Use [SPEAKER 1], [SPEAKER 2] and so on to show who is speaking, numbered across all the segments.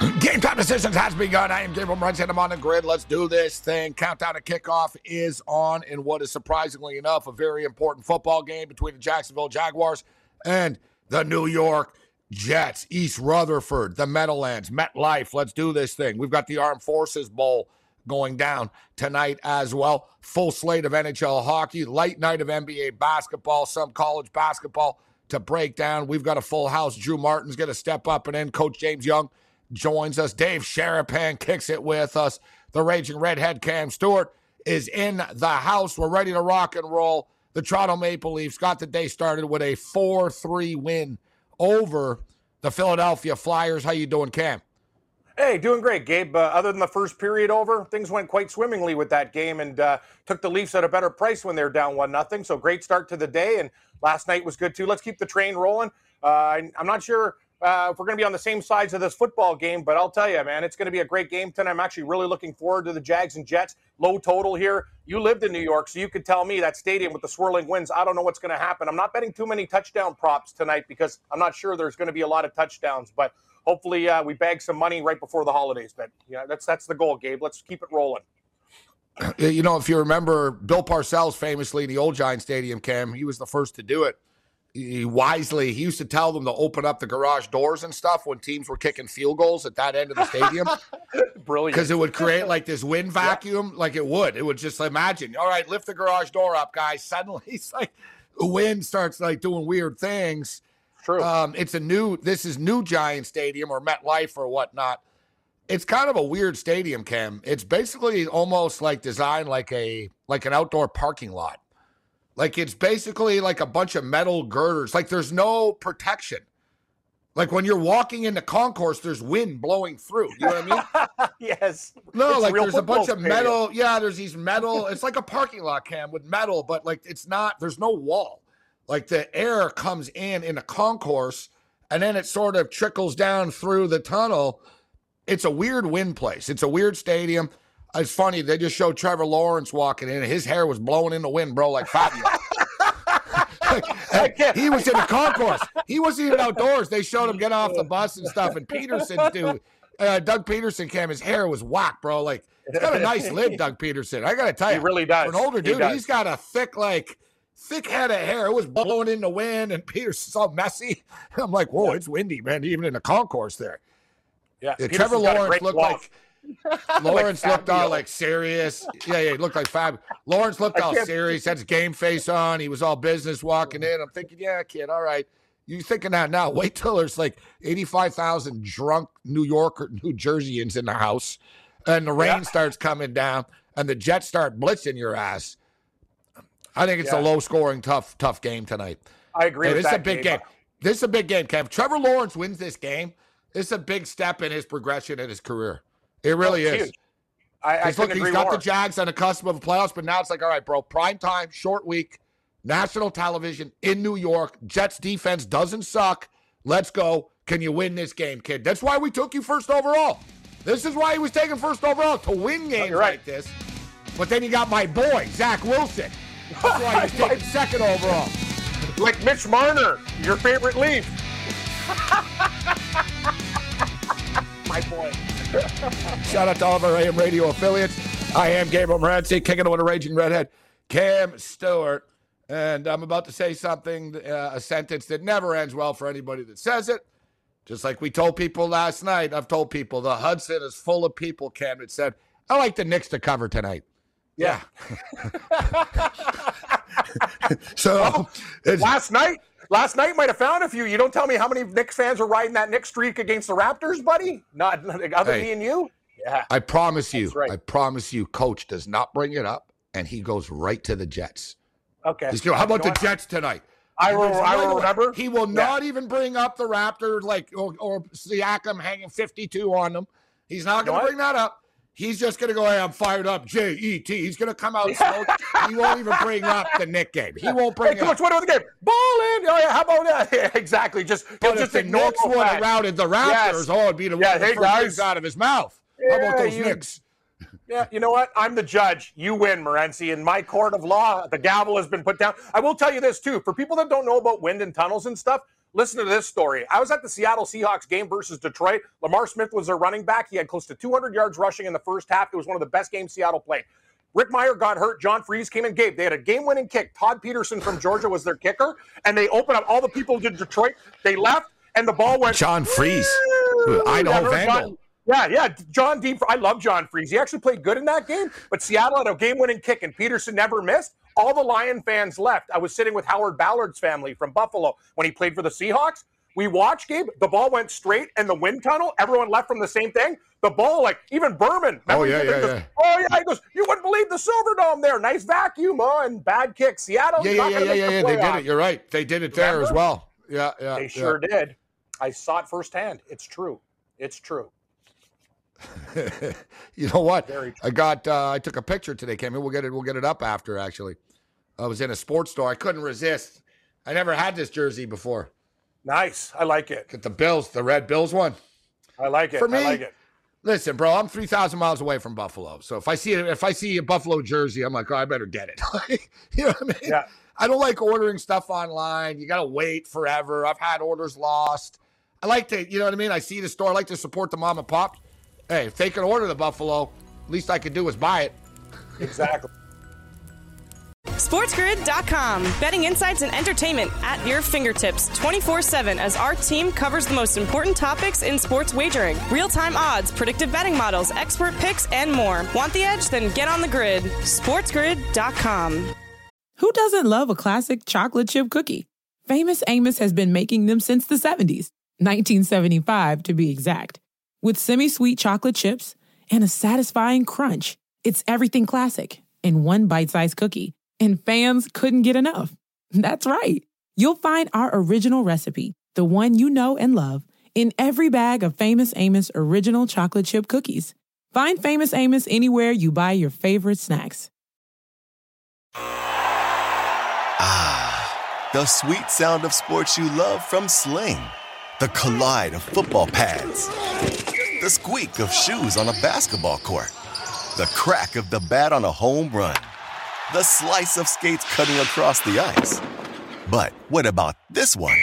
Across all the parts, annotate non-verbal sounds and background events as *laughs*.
[SPEAKER 1] Game time decisions has begun. I am Gabriel Brunson. I'm on the grid. Let's do this thing. Countdown to kickoff is on in what is surprisingly enough a very important football game between the Jacksonville Jaguars and the New York Jets. East Rutherford, the Meadowlands, MetLife. Let's do this thing. We've got the Armed Forces Bowl going down tonight as well. Full slate of NHL hockey, late night of NBA basketball, some college basketball to break down. We've got a full house. Drew Martin's going to step up and then Coach James Young joins us. Dave Sharapan kicks it with us. The Raging Redhead Cam Stewart is in the house. We're ready to rock and roll. The Toronto Maple Leafs got the day started with a 4 3 win over the Philadelphia Flyers. How you doing, Cam?
[SPEAKER 2] Hey, doing great, Gabe. Uh, other than the first period over, things went quite swimmingly with that game and uh, took the Leafs at a better price when they're down one nothing. So great start to the day, and last night was good too. Let's keep the train rolling. Uh, I'm not sure uh, if we're going to be on the same sides of this football game. But I'll tell you, man, it's going to be a great game tonight. I'm actually really looking forward to the Jags and Jets. Low total here. You lived in New York, so you could tell me that stadium with the swirling winds. I don't know what's going to happen. I'm not betting too many touchdown props tonight because I'm not sure there's going to be a lot of touchdowns. But hopefully, uh, we bag some money right before the holidays. But yeah, that's that's the goal, Gabe. Let's keep it rolling. *clears throat*
[SPEAKER 1] You know, if you remember, Bill Parcells famously in the old Giant Stadium, Cam, he was the first to do it he wisely he used to tell them to open up the garage doors and stuff when teams were kicking field goals at that end of the stadium. *laughs*
[SPEAKER 2] Brilliant.
[SPEAKER 1] Because it would create like this wind vacuum, yeah. like it would. It would just imagine, all right, lift the garage door up, guys. *laughs* Suddenly it's like the wind starts like doing weird things.
[SPEAKER 2] True.
[SPEAKER 1] Um, it's a new this is new Giant Stadium or MetLife or whatnot. It's kind of a weird stadium, Cam. It's basically almost like designed like a like an outdoor parking lot. Like it's basically like a bunch of metal girders. Like there's no protection. Like when you're walking in the concourse, there's wind blowing through. You know what I
[SPEAKER 2] mean? *laughs* yes.
[SPEAKER 1] No, like there's a bunch of metal. Yeah, there's these metal. It's like a parking lot cam with metal, but like it's not. There's no wall. Like the air comes in in a concourse, and then it sort of trickles down through the tunnel. It's a weird wind place. It's a weird stadium. It's funny. They just showed Trevor Lawrence walking in, his hair was blowing in the wind, bro, like Fabio. *laughs* he was in the concourse. He wasn't even outdoors. They showed him get off the bus and stuff. And Pederson's *laughs* dude, uh, Doug Pederson came. His hair was whack, bro. Like he's got a nice lid, Doug Pederson. I gotta tell you,
[SPEAKER 2] he really does.
[SPEAKER 1] For an older dude, he he's got a thick, like thick head of hair. It was blowing in the wind, and Pederson's all messy. *laughs* I'm like, whoa, it's windy, man. Even in the concourse there.
[SPEAKER 2] Yeah,
[SPEAKER 1] yeah Trevor Lawrence looked like Lawrence like looked all like serious. Yeah, yeah, he looked like Fab. Lawrence looked all serious, had his game face on. He was all business walking in. I'm thinking, yeah, kid, all right. You thinking that now? Wait till there's like 85,000 drunk New Yorker, *laughs* New Jerseyans in the house, and the rain yeah. starts coming down, and the Jets start blitzing your ass. I think it's yeah. a low scoring, tough, tough game tonight.
[SPEAKER 2] I agree.
[SPEAKER 1] Hey,
[SPEAKER 2] this
[SPEAKER 1] is a big game. game. This is a big game, Kev. Trevor Lawrence wins this game. This is a big step in his progression in his career. It really oh, is. Huge.
[SPEAKER 2] I, I
[SPEAKER 1] look,
[SPEAKER 2] he's
[SPEAKER 1] got
[SPEAKER 2] more.
[SPEAKER 1] the Jags on the cusp of the playoffs, but now it's like, all right, bro, prime time, short week, national television in New York. Jets defense doesn't suck. Let's go. Can you win this game, kid? That's why we took you first overall. This is why he was taken first overall to win games
[SPEAKER 2] right.
[SPEAKER 1] like this. But then you got my boy, Zach Wilson. *laughs* That's why he's taking second overall.
[SPEAKER 2] Like Mitch Marner, your favorite Leaf. *laughs* My boy. *laughs*
[SPEAKER 1] Shout out to all of our AM radio affiliates. I am Gabriel Morency, kicking it with a raging redhead, Cam Stewart. And I'm about to say something, uh, a sentence that never ends well for anybody that says it. Just like we told people last night, I've told people the Hudson is full of people, Cam, that said, I like the Knicks to cover tonight. Yeah. *laughs* *laughs* so it's,
[SPEAKER 2] Last night, last night might have found a few. You don't tell me how many Knicks fans are riding that Knicks streak against the Raptors, buddy. Not other
[SPEAKER 1] Hey.
[SPEAKER 2] and you. Yeah.
[SPEAKER 1] I promise you,
[SPEAKER 2] right.
[SPEAKER 1] I promise you, coach does not bring it up and he goes right to the Jets.
[SPEAKER 2] Okay.
[SPEAKER 1] How about
[SPEAKER 2] You know
[SPEAKER 1] the? Jets tonight?
[SPEAKER 2] I will. I will remember.
[SPEAKER 1] He will
[SPEAKER 2] Yeah.
[SPEAKER 1] not even bring up the Raptors like or, or Siakam hanging 52 on them. He's not going to bring that up. He's just going to go, hey, I'm fired up. J E T. He's going to come out *laughs* smoke. he won't even bring up the Nick game. He won't bring
[SPEAKER 2] Hey,
[SPEAKER 1] it up.
[SPEAKER 2] coach, what about the game? Ballin'. Oh yeah. How about that? *laughs* Yeah, exactly. Just
[SPEAKER 1] But if
[SPEAKER 2] just
[SPEAKER 1] the
[SPEAKER 2] ignore
[SPEAKER 1] Knicks would have routed the Raptors,
[SPEAKER 2] Yes.
[SPEAKER 1] oh, it'd be the
[SPEAKER 2] Yeah,
[SPEAKER 1] one the
[SPEAKER 2] hey, guys.
[SPEAKER 1] out of his mouth. How about those
[SPEAKER 2] you-
[SPEAKER 1] Knicks? *laughs*
[SPEAKER 2] Yeah, you know what? I'm the judge. You win, Morency. In my court of law, the gavel has been put down. I will tell you this too: for people that don't know about wind and tunnels and stuff, listen to this story. I was at the Seattle Seahawks game versus Detroit. Lamar Smith was their running back. He had close to 200 yards rushing in the first half. It was one of the best games Seattle played. Rick Mirer got hurt. John Friesz came in. gave. They had a game-winning kick. Todd Peterson from Georgia was their kicker, and they opened up. All the people did Detroit. They left, and the ball went.
[SPEAKER 1] John Friesz. Idaho Vandal.
[SPEAKER 2] Yeah, yeah. John Dean. I love John Friesz. He actually played good in that game, but Seattle had a game winning kick and Peterson never missed. All the Lion fans left. I was sitting with Howard Ballard's family from Buffalo when he played for the Seahawks. We watched, Gabe. The ball went straight and the wind tunnel. Everyone left from the same thing. The ball, like even Berman.
[SPEAKER 1] Oh, yeah, yeah,
[SPEAKER 2] goes,
[SPEAKER 1] yeah.
[SPEAKER 2] Oh yeah. He goes. You wouldn't believe the Silver Dome there. Nice vacuum, oh, and bad kick. Seattle.
[SPEAKER 1] Yeah, yeah, yeah, yeah, yeah,
[SPEAKER 2] the
[SPEAKER 1] yeah. They did it. You're right. They did it there as well. Yeah, yeah.
[SPEAKER 2] They
[SPEAKER 1] yeah.
[SPEAKER 2] sure did. I saw it firsthand. It's true. It's true. *laughs*
[SPEAKER 1] you know what? I got. Uh, I took a picture today, Cam. We'll get it. We'll get it up after. Actually, I was in a sports store. I couldn't resist. I never had this jersey before.
[SPEAKER 2] Nice. I like it.
[SPEAKER 1] Get the Bills, the red Bills one.
[SPEAKER 2] I like it.
[SPEAKER 1] For me,
[SPEAKER 2] I like it.
[SPEAKER 1] Listen, bro, I'm three thousand miles away from Buffalo. So if I see if I see a Buffalo jersey, I'm like, oh, I better get it. *laughs* you know what I mean?
[SPEAKER 2] Yeah.
[SPEAKER 1] I don't like ordering stuff online. You got to wait forever. I've had orders lost. I like to, you know what I mean? I see the store. I like to support the mom and pop. Hey, if they can order the Buffalo, least I could do is buy it.
[SPEAKER 2] Exactly. *laughs*
[SPEAKER 3] SportsGrid.com. Betting insights and entertainment at your fingertips 24 7 as our team covers the most important topics in sports wagering real time odds, predictive betting models, expert picks, and more. Want the edge? Then get on the grid. SportsGrid.com.
[SPEAKER 4] Who doesn't love a classic chocolate chip cookie? Famous Amos has been making them since the 70s, 1975 to be exact. With semi sweet chocolate chips and a satisfying crunch, it's everything classic in one bite sized cookie. And fans couldn't get enough. *laughs* That's right. You'll find our original recipe, the one you know and love, in every bag of Famous Amos original chocolate chip cookies. Find Famous Amos anywhere you buy your favorite snacks.
[SPEAKER 5] Ah, the sweet sound of sports you love from Sling. The collide of football pads. The squeak of shoes on a basketball court. The crack of the bat on a home run. The slice of skates cutting across the ice. But what about this one?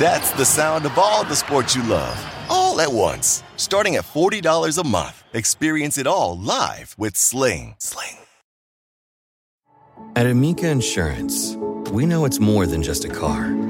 [SPEAKER 5] That's the sound of all the sports you love, all at once. Starting at $40 a month. Experience it all live with Sling. Sling.
[SPEAKER 6] At Amica Insurance, we know it's more than just a car.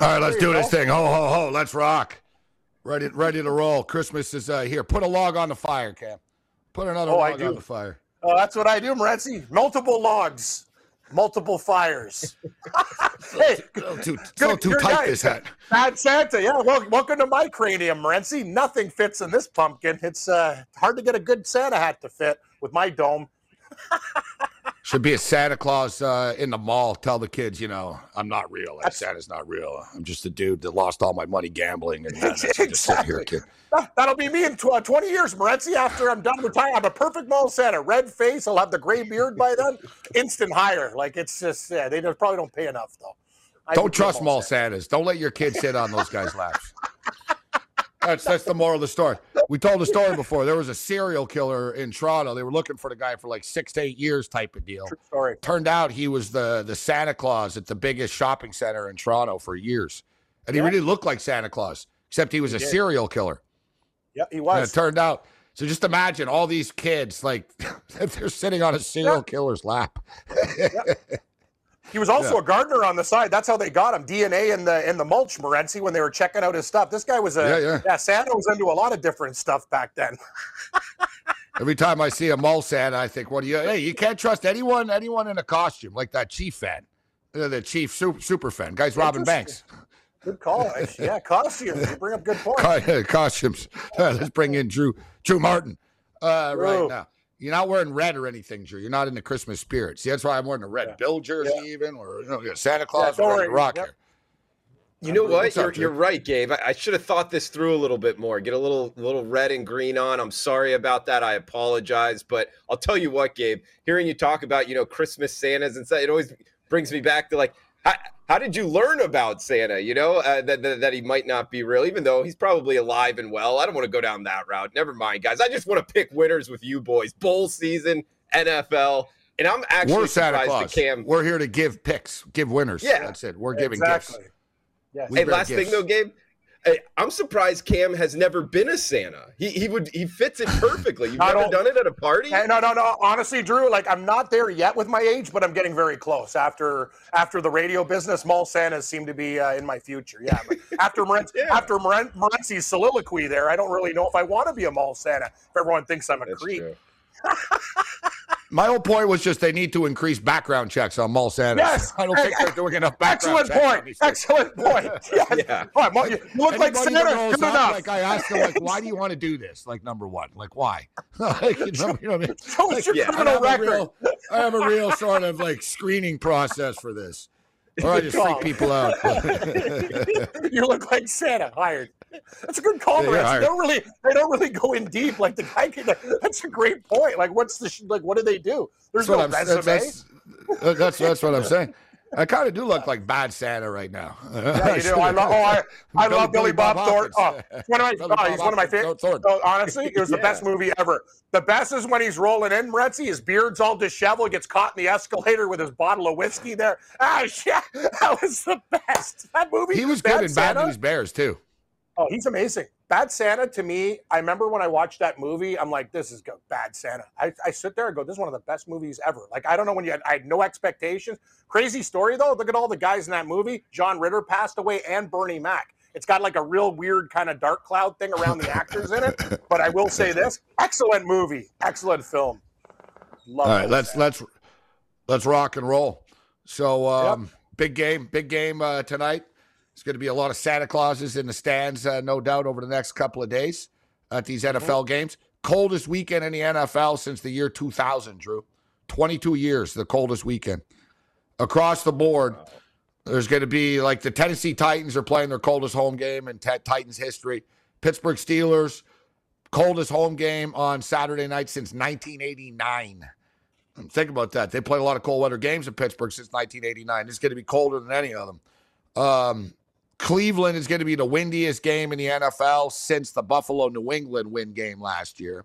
[SPEAKER 1] All right, let's do this thing. Ho, ho, ho. Let's rock. Ready, ready to roll. Christmas is uh, here. Put a log on the fire, Cam. Put another
[SPEAKER 2] Oh,
[SPEAKER 1] log on the fire.
[SPEAKER 2] Oh, that's what I do, Morency. Multiple logs. multiple fires. *laughs* hey,
[SPEAKER 1] so too, so too tight guy. this hat.
[SPEAKER 2] Bad Santa, yeah. Well, welcome to my cranium, Morency. Nothing fits in this pumpkin. It's uh, hard to get a good Santa hat to fit with my dome. *laughs*
[SPEAKER 1] Should be a Santa Claus uh, in the mall. Tell the kids, you know, I'm not real. Like, Santa's not real. I'm just a dude that lost all my money gambling. And uh, exactly. here, kid.
[SPEAKER 2] That'll be me in tw- 20 years, Morency. After I'm done retiring, I'm a perfect mall Santa. Red face. I'll have the gray beard by then. Instant hire. Like it's just, yeah, they probably don't pay enough though.
[SPEAKER 1] I don't trust mall Santa. Santas. Don't let your kids sit on those guys' laps. *laughs* That's that's the moral of the story. We told the story before. There was a serial killer in Toronto. They were looking for the guy for like six to eight years, type of deal.
[SPEAKER 2] True story.
[SPEAKER 1] Turned out he was the the Santa Claus at the biggest shopping center in Toronto for years, and he really looked like Santa Claus, except he was he a did. serial killer.
[SPEAKER 2] Yeah, he was.
[SPEAKER 1] And it turned out. So just imagine all these kids like *laughs* they're sitting on a serial yeah. killer's lap. yeah.
[SPEAKER 2] He was also yeah. a gardener on the side. That's how they got him. DNA in the in the mulch, Morency, when they were checking out his stuff. This guy was a yeah, yeah. yeah Santa was into a lot of different stuff back then. *laughs*
[SPEAKER 1] Every time I see a mole Santa, I think, what do you hey, you can't trust anyone, anyone in a costume like that chief fan. Uh, the chief super, super fan. Guy's robbing banks.
[SPEAKER 2] Good call. yeah, costumes. You bring up good *laughs* points.
[SPEAKER 1] costumes. *laughs* let's bring in Drew Drew Martin uh, right now. You're not wearing red or anything, Drew. You're not in the Christmas spirit. See, that's why I'm wearing a red yeah. Bill jersey, yeah. even, or you know, Santa Claus yeah, or rock yep. here.
[SPEAKER 7] You know what? You're, you're right, Gabe. I, I, should have thought this through a little bit more. Get a little little red and green on. I'm sorry about that. I apologize, but I'll tell you what, Gabe. Hearing you talk about you know Christmas Santas and stuff, it always brings me back to like how, how did you learn about Santa? You know uh, that, that, that he might not be real, even though he's probably alive and well. I don't want to go down that route. Never mind, guys. I just want to pick winners with you boys. Bowl season, NFL, and I'm actually
[SPEAKER 1] We're Santa Claus. Cam. We're here to give picks, give winners. Yeah, that's it. We're giving exactly. gifts.
[SPEAKER 7] Yes. Hey, last gifts. thing though, Gabe. I'm surprised Cam has never been a Santa. He he would he fits it perfectly. You've *laughs* never done it at a party?
[SPEAKER 2] no, no, no. Honestly, Drew, like I'm not there yet with my age, but I'm getting very close. After after the radio business, mall Santas seem to be uh, in my future. Yeah, *laughs* after Morenz, yeah. after Morency's soliloquy there, I don't really know if I want to be a mall Santa. If everyone thinks I'm a That's creep. *laughs*
[SPEAKER 1] My whole point was just they need to increase background checks on mall Santas.
[SPEAKER 2] Yes,
[SPEAKER 1] I don't think they're doing enough background
[SPEAKER 2] Excellent point. Excellent point. *laughs* Yes. yeah. Right, well, you look Anybody like Santa. Good enough.
[SPEAKER 1] Like I asked them, like, why do you want to do this? Like number one, like why? *laughs* like, you know, you know what I mean? *laughs*
[SPEAKER 2] Show like, your yeah, criminal I record.
[SPEAKER 1] Real, I have a real sort of like screening process for this. Or I just oh. freak people out.
[SPEAKER 2] you look like Santa hired. That's a good call, yeah, They don't really, they don't really go in deep. Like the guy, can, that's a great point. Like, what's the like? What do they do? There's that's no resume.
[SPEAKER 1] That's, that's, that's what I'm *laughs* saying. I kind of do look like bad Santa right now. *laughs*
[SPEAKER 2] Yeah, you do. I love. Oh, I, I Billy, love Billy Bob, Bob Thornton. Oh, one of my. *laughs* oh, he's one of my favorite. Oh, honestly, it was yeah. the best movie ever. The best is when he's rolling in, Retzi. His beard's all disheveled. Gets caught in the escalator with his bottle of whiskey there. Ah, yeah, that was the best. That movie.
[SPEAKER 1] He was good in Bad News Bears too.
[SPEAKER 2] Oh, he's amazing. Bad Santa to me, I remember when I watched that movie, I'm like, this is good. Bad Santa. I, I sit there and go, this is one of the best movies ever. Like, I don't know when you had, I had no expectations. Crazy story though. Look at all the guys in that movie. John Ritter passed away and Bernie Mac. It's got like a real weird kind of dark cloud thing around the actors in it. *laughs* But I will say this: excellent movie, excellent film.
[SPEAKER 1] Love all right, let's Santa. let's let's rock and roll. So, um, yep. big game, big game uh, tonight. There's going to be a lot of Santa Clauses in the stands, uh, no doubt, over the next couple of days at these NFL mm-hmm. games. Coldest weekend in the NFL since the year 2000, Drew. 22 years, the coldest weekend. Across the board, there's going to be like the Tennessee Titans are playing their coldest home game in t- Titans history. Pittsburgh Steelers, coldest home game on Saturday night since 1989. Think about that. They play a lot of cold weather games in Pittsburgh since 1989. It's going to be colder than any of them. Um, Cleveland is going to be the windiest game in the NFL since the Buffalo New England win game last year.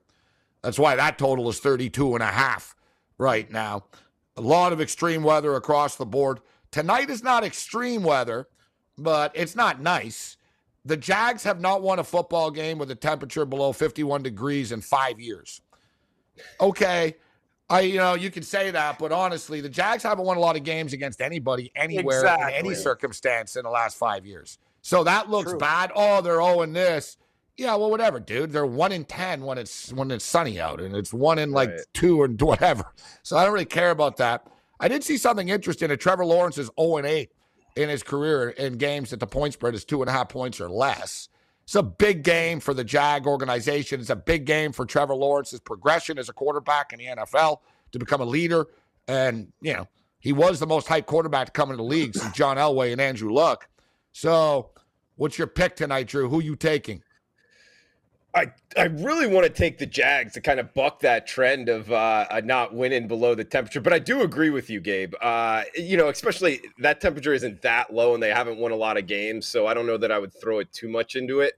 [SPEAKER 1] That's why that total is 32 and a half right now. A lot of extreme weather across the board. Tonight is not extreme weather, but it's not nice. The Jags have not won a football game with a temperature below 51 degrees in five years. Okay, I, you know, you can say that, but honestly, the Jags haven't won a lot of games against anybody anywhere exactly. in any circumstance in the last five years. So that looks True. bad. Oh, they're oh owing this. Yeah, well, whatever, dude. They're one in ten when it's when it's sunny out, and it's one in like right. two or *laughs* whatever. So I don't really care about that. I did see something interesting. That Trevor Lawrence is 0 and 8 in his career in games that the point spread is two and a half points or less. It's a big game for the Jag organization. It's a big game for Trevor Lawrence's progression as a quarterback in the NFL to become a leader. And, you know, he was the most hyped quarterback to come into the league since John Elway and Andrew Luck. So, what's your pick tonight, Drew? Who are you taking?
[SPEAKER 7] I, I really want to take the Jags to kind of buck that trend of uh, not winning below the temperature. But I do agree with you, Gabe. Uh, you know, especially that temperature isn't that low and they haven't won a lot of games. So I don't know that I would throw it too much into it.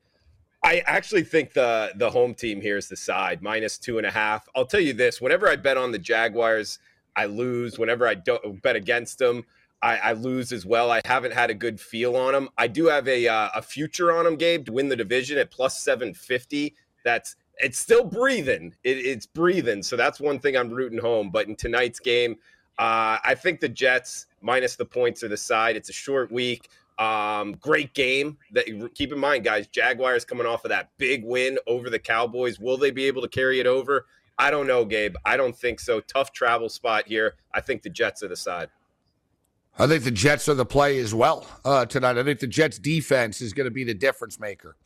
[SPEAKER 7] I actually think the the home team here is the side minus two and a half. I'll tell you this: whenever I bet on the Jaguars, I lose. Whenever I don't bet against them, I, I, lose as well. I haven't had a good feel on them. I do have a uh, a future on them, Gabe, to win the division at plus seven fifty. That's it's still breathing. It, it's breathing. So that's one thing I'm rooting home. But in tonight's game, uh, I think the Jets minus the points are the side. It's a short week. Um, great game. That keep in mind, guys. Jaguars coming off of that big win over the Cowboys. Will they be able to carry it over? I don't know, Gabe. I don't think so. Tough travel spot here. I think the Jets are the side.
[SPEAKER 1] I think the Jets are the play as well uh, tonight. I think the Jets defense is going to be the difference maker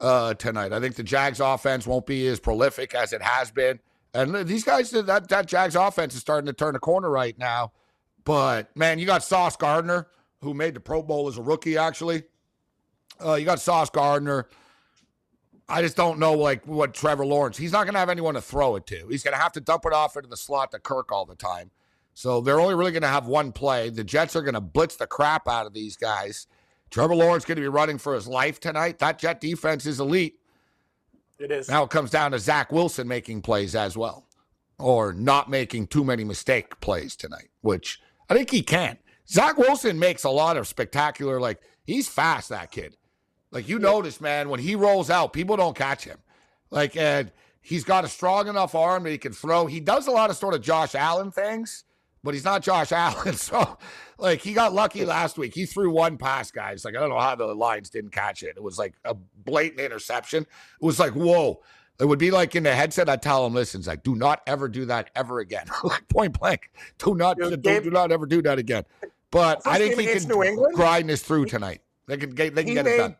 [SPEAKER 1] uh, tonight. I think the Jags offense won't be as prolific as it has been. And these guys, that, that Jags offense is starting to turn a corner right now. But man, you got Sauce Gardner, who made the Pro Bowl as a rookie, actually. Uh, you got Sauce Gardner. I just don't know like what Trevor Lawrence. He's not going to have anyone to throw it to. He's going to have to dump it off into the slot to Kirk all the time. So they're only really going to have one play. The Jets are going to blitz the crap out of these guys. Trevor Lawrence going to be running for his life tonight. That Jet defense is elite.
[SPEAKER 2] It is.
[SPEAKER 1] Now it comes down to Zach Wilson making plays as well, or not making too many mistake plays tonight, which I think he can. Zach Wilson makes a lot of spectacular, like he's fast. That kid, like you yeah. notice, man, when he rolls out, people don't catch him. Like, and he's got a strong enough arm that he can throw. He does a lot of sort of Josh Allen things but he's not Josh *laughs* Allen. So, like, he got lucky last week. He threw one pass, guys. Like, I don't know how the Lions didn't catch it. It was like a blatant interception. It was like, whoa. It would be like in the headset. I tell him, listen, like, do not ever do that ever again. *laughs* Point blank. Do not, do, do, not ever do that again. But I think he can grind this through tonight. They can get, they can get it done.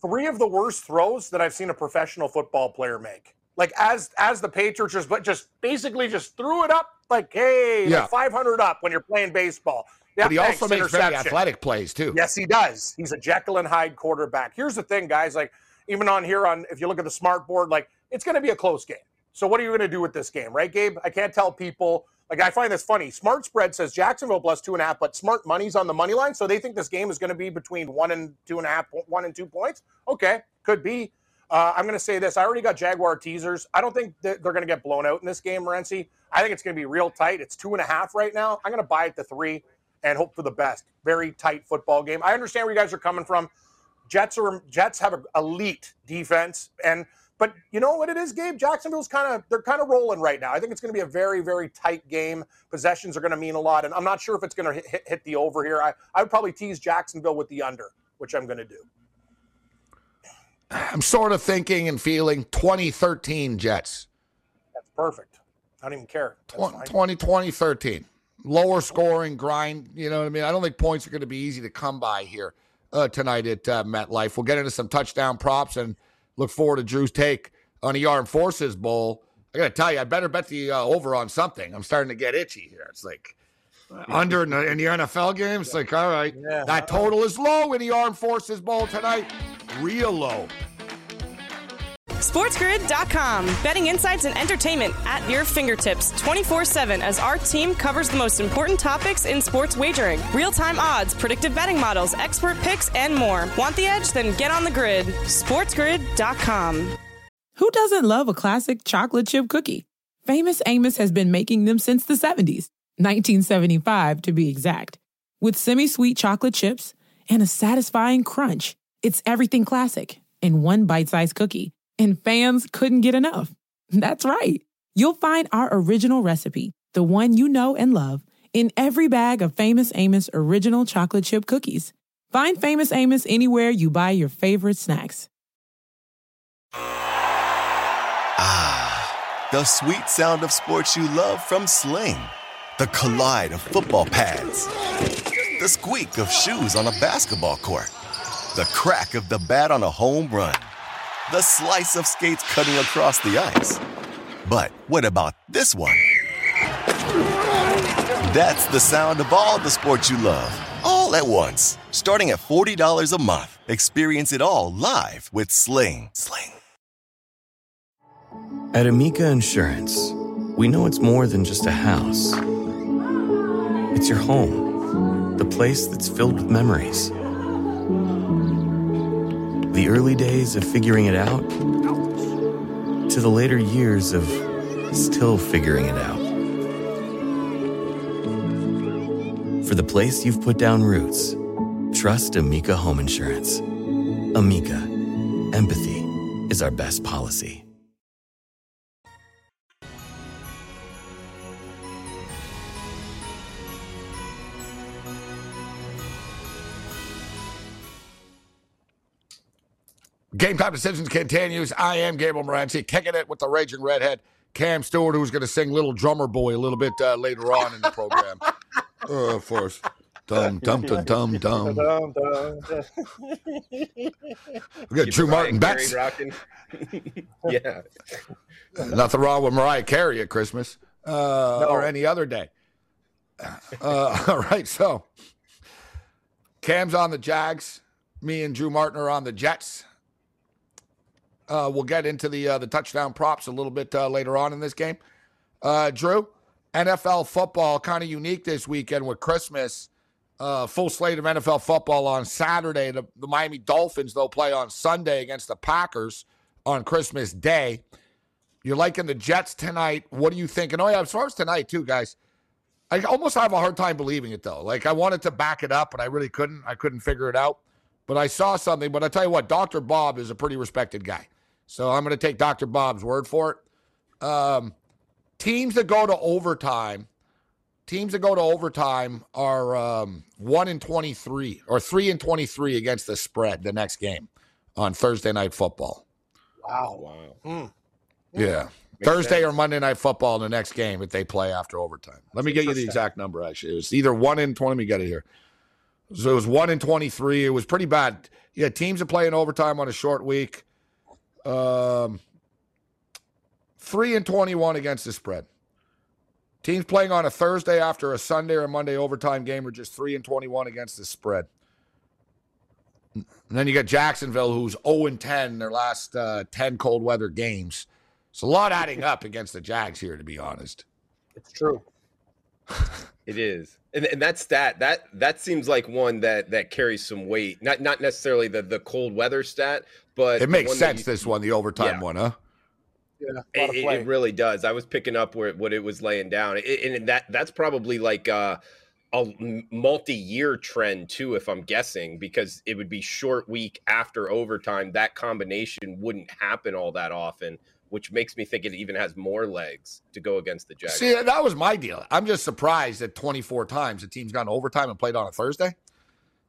[SPEAKER 2] Three of the worst throws that I've seen a professional football player make. Like as as the Patriots just but just basically just threw it up like, hey, yeah. like 500 up when you're playing baseball.
[SPEAKER 1] Yeah, but he thanks, also makes very athletic plays too.
[SPEAKER 2] Yes, he does. He's a Jekyll and Hyde quarterback. Here's the thing, guys. Like even on here, on if you look at the smart board, like it's going to be a close game. So what are you going to do with this game, right, Gabe? I can't tell people. Like I find this funny. Smart spread says Jacksonville plus two and a half, but smart money's on the money line, so they think this game is going to be between one and two and a half, one and two points. Okay, could be. Uh, I'm going to say this. I already got Jaguar teasers. I don't think they're going to get blown out in this game, Renzi. I think it's going to be real tight. It's two and a half right now. I'm going to buy it to three and hope for the best. Very tight football game. I understand where you guys are coming from. Jets are Jets have an elite defense, and but you know what it is, Gabe? Jacksonville's kind of they're kind of rolling right now. I think it's going to be a very very tight game. Possessions are going to mean a lot, and I'm not sure if it's going to hit, hit the over here. I I would probably tease Jacksonville with the under, which I'm going to do.
[SPEAKER 1] I'm sort of thinking and feeling 2013 Jets.
[SPEAKER 2] That's perfect. I don't even care.
[SPEAKER 1] 20, 2013. Lower scoring grind. You know what I mean? I don't think points are going to be easy to come by here uh, tonight at uh, MetLife. We'll get into some touchdown props and look forward to Drew's take on the Armed Forces Bowl. I got to tell you, I better bet the uh, over on something. I'm starting to get itchy here. It's like under in the, in the NFL games. It's like, all right, yeah. that total is low in the Armed Forces Bowl tonight. Real low.
[SPEAKER 3] SportsGrid.com. Betting insights and entertainment at your fingertips 24 7 as our team covers the most important topics in sports wagering real time odds, predictive betting models, expert picks, and more. Want the edge? Then get on the grid. SportsGrid.com.
[SPEAKER 4] Who doesn't love a classic chocolate chip cookie? Famous Amos has been making them since the 70s, 1975 to be exact. With semi sweet chocolate chips and a satisfying crunch, it's everything classic in one bite sized cookie and fans couldn't get enough. That's right. You'll find our original recipe, the one you know and love, in every bag of Famous Amos original chocolate chip cookies. Find Famous Amos anywhere you buy your favorite snacks.
[SPEAKER 5] Ah, the sweet sound of sports you love from Sling the collide of football pads, the squeak of shoes on a basketball court, the crack of the bat on a home run, the slice of skates cutting across the ice. But what about this one? That's the sound of all the sports you love, all at once. Starting at $40 a month, experience it all live with Sling. Sling.
[SPEAKER 6] At Amica Insurance, we know it's more than just a house. It's your home, the place that's filled with memories. The early days of figuring it out to the later years of still figuring it out. For the place you've put down roots, trust Amica Home Insurance. Amica, empathy is our best policy.
[SPEAKER 1] Game time decisions continues. I am Gabriel Morency, kicking it with the raging redhead, Cam Stewart, who's going to sing "Little Drummer Boy" a little bit uh, later on in the program. uh, *laughs* of course. Dum dum dum dum dum. *laughs* We got Drew Martin Betts. *laughs*
[SPEAKER 7] yeah.
[SPEAKER 1] Nothing wrong with Mariah Carey at Christmas uh, no. or any other day. Uh, all right, so Cam's on the Jags. Me and Drew Martin are on the Jets. Uh, we'll get into the uh, the touchdown props a little bit uh, later on in this game. Uh, Drew, NFL football kind of unique this weekend with Christmas. Uh, full slate of NFL football on Saturday. The, the Miami Dolphins they'll play on Sunday against the Packers on Christmas Day. You're liking the Jets tonight. What are you thinking? Oh yeah, as far as tonight too, guys. I almost have a hard time believing it though. Like I wanted to back it up, but I really couldn't. I couldn't figure it out. But I saw something. But I tell you what, Dr. Bob is a pretty respected guy. So I'm going to take Dr. Bob's word for it. Um, teams that go to overtime, teams that go to overtime are um, one in 23 or three in 23 against the spread the next game on Thursday night football.
[SPEAKER 2] Wow. Wow.
[SPEAKER 1] Mm. Yeah. Makes Thursday sense. or Monday night football in the next game if they play after overtime. Let me get you the exact number, actually. It was either one in 20. Let me get it here. So it was one in 23. It was pretty bad. Yeah, teams are playing overtime on a short week. Um, three and 21 against the spread. Teams playing on a Thursday after a Sunday or Monday overtime game are just three and 21 against the spread. And then you got Jacksonville, who's 0 and 10 their last uh, 10 cold weather games. It's a lot adding up against the Jags here, to be honest.
[SPEAKER 2] It's true. *laughs*
[SPEAKER 7] it is. And, and that stat that that seems like one that that carries some weight. Not not necessarily the the cold weather stat, but
[SPEAKER 1] it makes sense. You, this one, the overtime yeah. one, huh?
[SPEAKER 7] Yeah, it, it, really does. I was picking up where what it was laying down, it, and that that's probably like uh, a multi-year trend too, if I'm guessing, because it would be short week after overtime. That combination wouldn't happen all that often which makes me think it even has more legs to go against the Jags.
[SPEAKER 1] See, that was my deal. I'm just surprised that 24 times the team's gone overtime and played on a Thursday.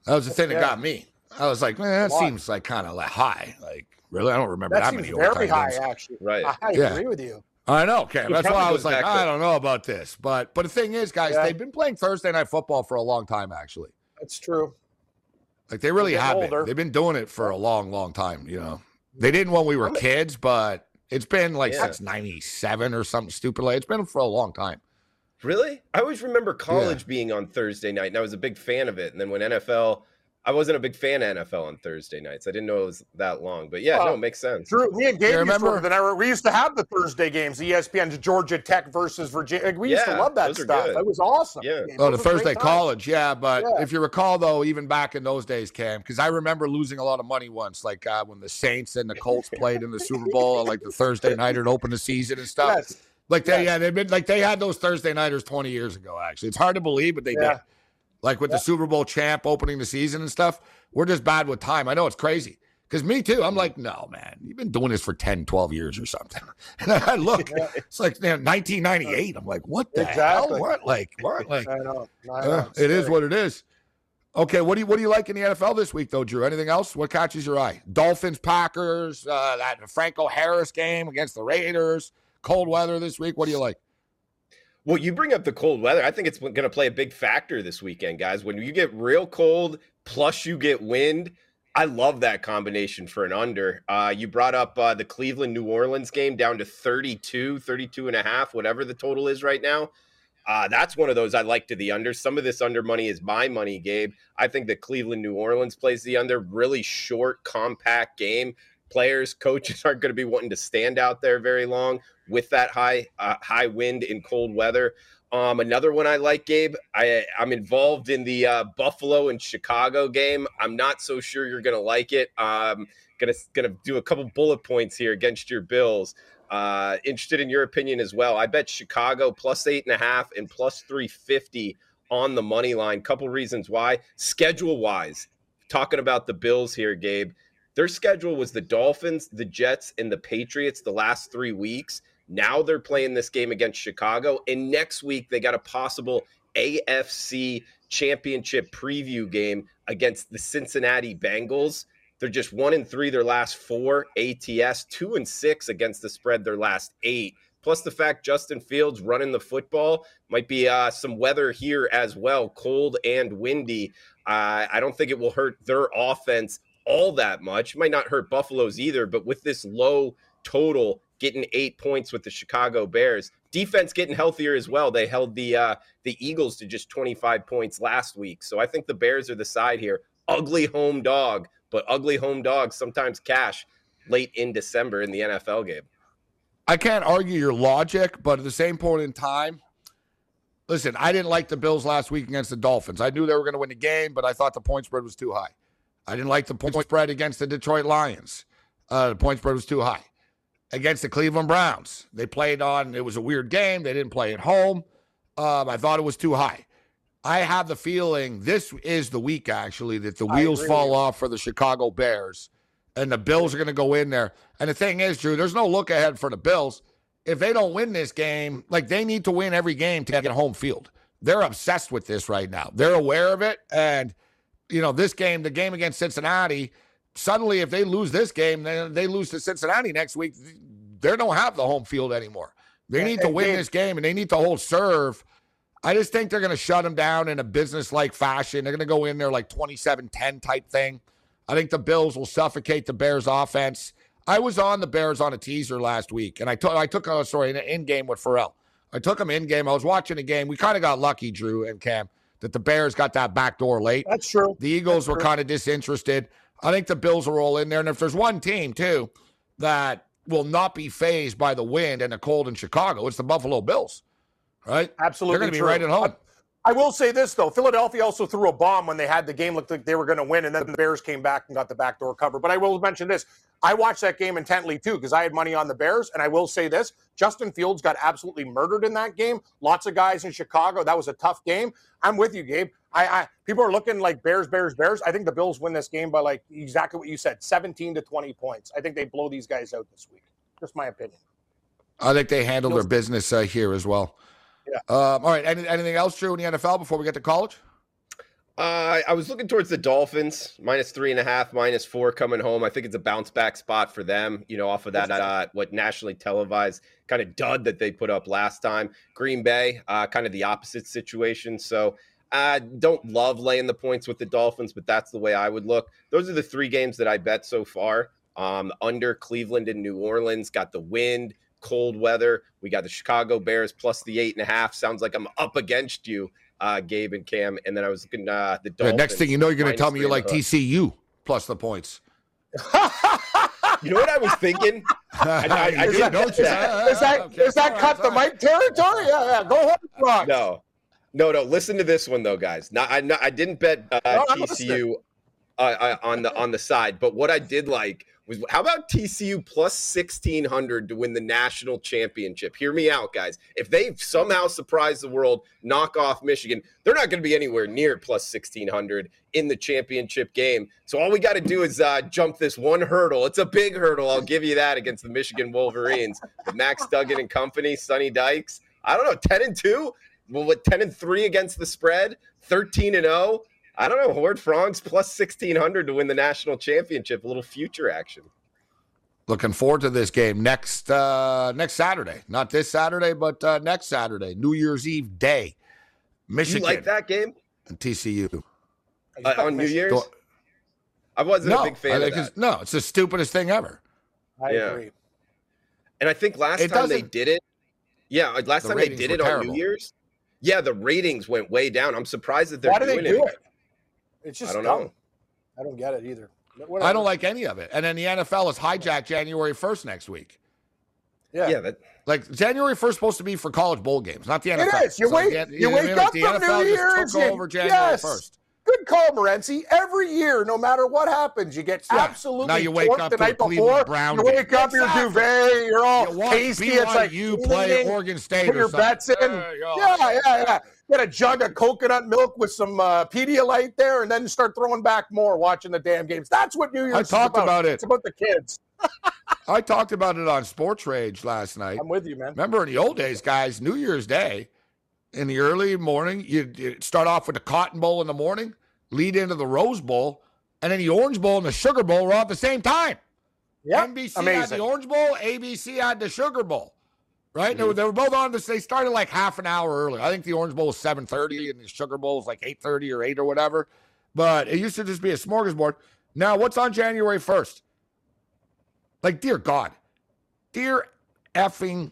[SPEAKER 1] That was the thing yeah. that got me. I was like, man, that seems like kind of like high. Like, really, I don't remember that, that many
[SPEAKER 2] very high,
[SPEAKER 1] games.
[SPEAKER 2] actually.
[SPEAKER 7] Right?
[SPEAKER 2] I yeah. agree with you.
[SPEAKER 1] I know, okay. That's why I was like, I don't know about this, but but the thing is, guys, yeah. they've been playing Thursday night football for a long time. Actually,
[SPEAKER 2] that's true.
[SPEAKER 1] Like they really have older. been. They've been doing it for a long, long time. You know, they didn't when we were kids, but it's been like yeah. since '97 or something stupid like. It's been for a long time.
[SPEAKER 7] Really? I always remember college yeah. being on Thursday night, and I was a big fan of it. And then when NFL I wasn't a big fan of NFL on Thursday nights. I didn't know it was that long, but yeah, no, it makes sense.
[SPEAKER 2] True. Me and Gabe remember that we used to have the Thursday games, ESPN Georgia Tech versus Virginia. We used to love that stuff. That was awesome.
[SPEAKER 1] Yeah. Oh, the Thursday college, yeah. But yeah. if you recall, though, even back in those days, Cam, because I remember losing a lot of money once, like uh, when the Saints and the Colts played in the Super Bowl, like the Thursday nighter to open the season and stuff. Yes. Like they, yes. yeah, they've been like they had those Thursday nighters 20 years ago. Actually, it's hard to believe, but they yeah. did. Like with the Super Bowl champ opening the season and stuff. We're just bad with time. I know it's crazy. Because me too, I'm like, no, man, you've been doing this for 10, 12 years or something. *laughs* And I *laughs* look, it's like you know, 1998. I'm like, what the exactly. hell? What? Like, what? *laughs* Like, I know. I know. Uh, it is what it is. Okay, what do you what do you like in the NFL this week though, Drew? Anything else? What catches your eye? Dolphins, Packers, uh, that Franco Harris game against the Raiders, cold weather this week. What do you like?
[SPEAKER 7] Well, you bring up the cold weather. I think it's going to play a big factor this weekend, guys. When you get real cold, plus you get wind, I love that combination for an under. Uh, you brought up uh, the Cleveland New Orleans game down to 32, 32 and a half, whatever the total is right now. Uh, that's one of those I like to the under. Some of this under money is my money, Gabe. I think that Cleveland New Orleans plays the under. Really short, compact game. Players, coaches *laughs* aren't going to be wanting to stand out there very long with that high uh, high wind in cold weather. Um, another one I like, Gabe. I I'm involved in the uh, Buffalo and Chicago game. I'm not so sure you're gonna like it. I'm gonna gonna do a couple bullet points here against your Bills. Uh, interested in your opinion as well. I bet Chicago plus eight and a half and plus three fifty on the money line. Couple reasons why. Schedule wise, talking about the Bills here, Gabe. Their schedule was the Dolphins, the Jets, and the Patriots the last three weeks. Now they're playing this game against Chicago. And next week, they got a possible AFC championship preview game against the Cincinnati Bengals. They're just one and three their last four ATS, two and six against the spread their last eight. Plus the fact Justin Fields running the football might be uh, some weather here as well, cold and windy. Uh, I don't think it will hurt their offense all that much. Might not hurt Buffalo's either, but with this low total, getting eight points with the Chicago Bears. Defense getting healthier as well. They held the uh, the Eagles to just 25 points last week. So I think the Bears are the side here. Ugly home dog, but ugly home dogs sometimes cash late in December in the NFL game.
[SPEAKER 1] I can't argue your logic, but at the same point in time, listen, I didn't like the Bills last week against the Dolphins. I knew they were going to win the game, but I thought the point spread was too high. I didn't like the point spread against the Detroit Lions. Uh, the point spread was too high against the Cleveland Browns. They played on, it was a weird game. They didn't play at home. Um, I thought it was too high. I have the feeling this is the week, actually, that the wheels fall off for the Chicago Bears and the Bills are going to go in there. And the thing is, Drew, there's no look ahead for the Bills. If they don't win this game, like they need to win every game to get home field. They're obsessed with this right now. They're aware of it. And, you know, this game, the game against Cincinnati, suddenly if they lose this game, then they lose to Cincinnati next week. They don't have the home field anymore. They need to win this game and they need to hold serve. I just think they're going to shut them down in a business like fashion. They're going to go in there like 27 10 type thing. I think the Bills will suffocate the Bears offense. I was on the Bears on a teaser last week, and I took I took a sorry an in game with Farrell. I took him in game. I was watching a game. We kind of got lucky, Drew and Cam, that the Bears got that back door late.
[SPEAKER 2] That's true.
[SPEAKER 1] The Eagles That's were kind of disinterested. I think the Bills are all in there. And if there's one team, too, that will not be fazed by the wind and the cold in Chicago, it's the Buffalo Bills, right?
[SPEAKER 2] Absolutely.
[SPEAKER 1] They're going to be right at home.
[SPEAKER 2] I will say this though, Philadelphia also threw a bomb when they had the game looked like they were going to win, and then the Bears came back and got the backdoor cover. But I will mention this: I watched that game intently too because I had money on the Bears, and I will say this: Justin Fields got absolutely murdered in that game. Lots of guys in Chicago. That was a tough game. I'm with you, Gabe. I, I people are looking like Bears, Bears, Bears. I think the Bills win this game by like exactly what you said, 17 to 20 points. I think they blow these guys out this week. Just my opinion.
[SPEAKER 1] I think they handle their business uh, here as well. Yeah. Um, all right. Any, anything else, Drew, in the NFL before we get to college?
[SPEAKER 7] Uh, I was looking towards the Dolphins, minus three and a half, minus four coming home. I think it's a bounce back spot for them, you know, off of that, uh, what nationally televised kind of dud that they put up last time. Green Bay, uh, kind of the opposite situation. So I don't love laying the points with the Dolphins, but that's the way I would look. Those are the three games that I bet so far. Um, under Cleveland and New Orleans, got the wind, cold weather. We got the Chicago Bears plus the eight and a half. Sounds like I'm up against you, uh, Gabe and Cam. And then I was looking uh, the Dolphins.
[SPEAKER 1] next thing you know, you're going to tell me you like TCU plus the points. *laughs*
[SPEAKER 7] you know what I was thinking? I, I, I
[SPEAKER 2] is, that, is, that, is that, okay. is that cut the mic territory? Yeah, yeah. Go ahead.
[SPEAKER 7] No, no, no. Listen to this one though, guys. Not, I, not, I didn't bet uh, no, TCU uh, uh, on the on the side, but what I did like was how about TCU plus 1600 to win the national championship? Hear me out, guys. If they somehow surprise the world, knock off Michigan, they're not going to be anywhere near plus 1600 in the championship game. So all we got to do is uh, jump this one hurdle. It's a big hurdle. I'll give you that against the Michigan Wolverines. Max *laughs* Duggan and company, Sonny Dykes. I don't know, 10 and 2? Well, what 10 and 3 against the spread? 13 and 0? I don't know. Horned Frogs plus 1600 to win the national championship. A little future action.
[SPEAKER 1] Looking forward to this game next uh, next Saturday. Not this Saturday, but uh, next Saturday, New Year's Eve day. Michigan.
[SPEAKER 7] You like that game?
[SPEAKER 1] And TCU.
[SPEAKER 7] Uh, on New Year's? I wasn't
[SPEAKER 1] no,
[SPEAKER 7] a big fan of that.
[SPEAKER 1] No, it's the stupidest thing ever.
[SPEAKER 2] I yeah. agree.
[SPEAKER 7] And I think last it time they did it, yeah, last the time they did it terrible. on New Year's, yeah, the ratings went way down. I'm surprised that they're
[SPEAKER 2] Why
[SPEAKER 7] do
[SPEAKER 2] they do it.
[SPEAKER 7] It's just I don't dumb. know.
[SPEAKER 2] I don't get it either.
[SPEAKER 1] Whatever. I don't like any of it. And then the NFL is hijacked January 1st next week.
[SPEAKER 7] Yeah. Yeah. That,
[SPEAKER 1] like January 1st supposed to be for college bowl games, not the NFL.
[SPEAKER 2] It is. You so wait. The, you, you wake up like the NFL New Year's.
[SPEAKER 1] took over January yes. 1st.
[SPEAKER 2] Good call, Morency. Every year, no matter what happens, you get yeah. absolutely
[SPEAKER 1] now you wake up
[SPEAKER 2] the night
[SPEAKER 1] before. Brown
[SPEAKER 2] you wake up, exactly. your duvet, you're all you tasty. It's like
[SPEAKER 1] you play Oregon State.
[SPEAKER 2] Put your bets in. Yeah, yeah, yeah. Get a jug of coconut milk with some uh, Pedialyte there, and then start throwing back more, watching the damn games. That's what New Year's. I
[SPEAKER 1] talked
[SPEAKER 2] about.
[SPEAKER 1] about. it.
[SPEAKER 2] It's about the kids.
[SPEAKER 1] I talked about it on Sports Rage last night.
[SPEAKER 2] I'm with you, man.
[SPEAKER 1] Remember in the old days, guys, New Year's Day, in the early morning, you start off with the Cotton Bowl in the morning lead into the Rose Bowl, and then the Orange Bowl and the Sugar Bowl were all at the same time.
[SPEAKER 2] Yeah,
[SPEAKER 1] NBC
[SPEAKER 2] amazing.
[SPEAKER 1] had the Orange Bowl, ABC had the Sugar Bowl. Right? Mm-hmm. They, were, they were both on this. They started like half an hour early. I think the Orange Bowl was seven thirty, and the Sugar Bowl was like eight thirty or eight or whatever. But it used to just be a smorgasbord. Now, what's on January first? Like, dear God, dear effing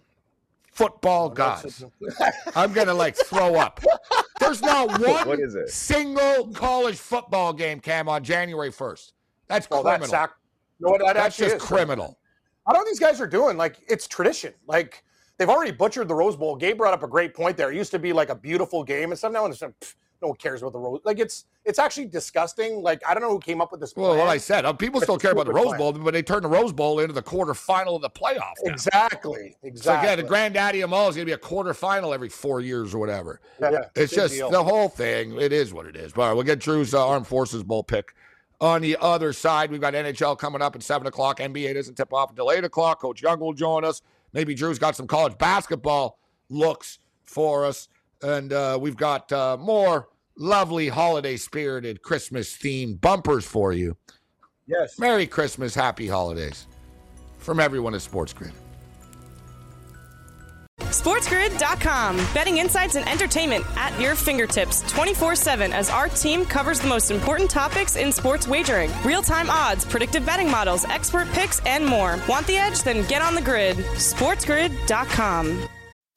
[SPEAKER 1] football oh, gods. *laughs* I'm gonna like throw up. There's not *laughs* one single college football game cam on January 1st. That's oh, well, criminal. That's, sac-
[SPEAKER 2] no, that
[SPEAKER 1] that's just
[SPEAKER 2] is.
[SPEAKER 1] criminal.
[SPEAKER 2] I don't know these guys are doing. Like it's tradition. Like they've already butchered the Rose Bowl. Gabe brought up a great point there. It used to be like a beautiful game, and some now it's no one cares about the Rose. Like it's it's actually disgusting. Like I don't know who came up with this.
[SPEAKER 1] Plan. Well, what I said, uh, people still care about the Rose plan. Bowl, but they turned the Rose Bowl into the quarterfinal of the playoff.
[SPEAKER 2] Now. Exactly. Exactly.
[SPEAKER 1] So yeah, the granddaddy of all is going to be a quarterfinal every four years or whatever.
[SPEAKER 2] Yeah, yeah
[SPEAKER 1] it's just deal. the whole thing. It is what it is. But right, we'll get Drew's uh, Armed Forces Bowl pick. On the other side, we've got NHL coming up at seven o'clock. NBA doesn't tip off until eight o'clock. Coach Young will join us. Maybe Drew's got some college basketball looks for us, and uh, we've got uh, more lovely holiday spirited Christmas themed bumpers for you.
[SPEAKER 2] Yes.
[SPEAKER 1] Merry Christmas, happy holidays from everyone at Sports Grid.
[SPEAKER 3] SportsGrid.com. Betting insights and entertainment at your fingertips 24 7 as our team covers the most important topics in sports wagering real time odds, predictive betting models, expert picks, and more. Want the edge? Then get on the grid. SportsGrid.com.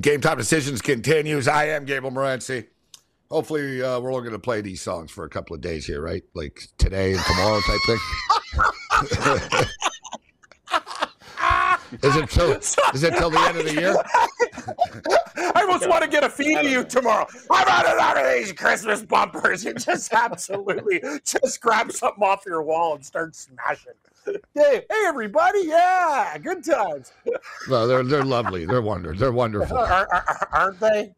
[SPEAKER 1] Game Time Decisions continues. I am Gable Morency. Hopefully, uh, we're only going to play these songs for a couple of days here, right? Like today and tomorrow type thing. is it till is it till the end of the year? *laughs*
[SPEAKER 2] I almost want to get a feed of you tomorrow. I'm out of out of these Christmas bumpers. You just absolutely just grab something off your wall and start smashing. Hey, hey, everybody! Yeah, good times.
[SPEAKER 1] no, they're they're lovely. They're wonderful. They're wonderful,
[SPEAKER 2] aren't they?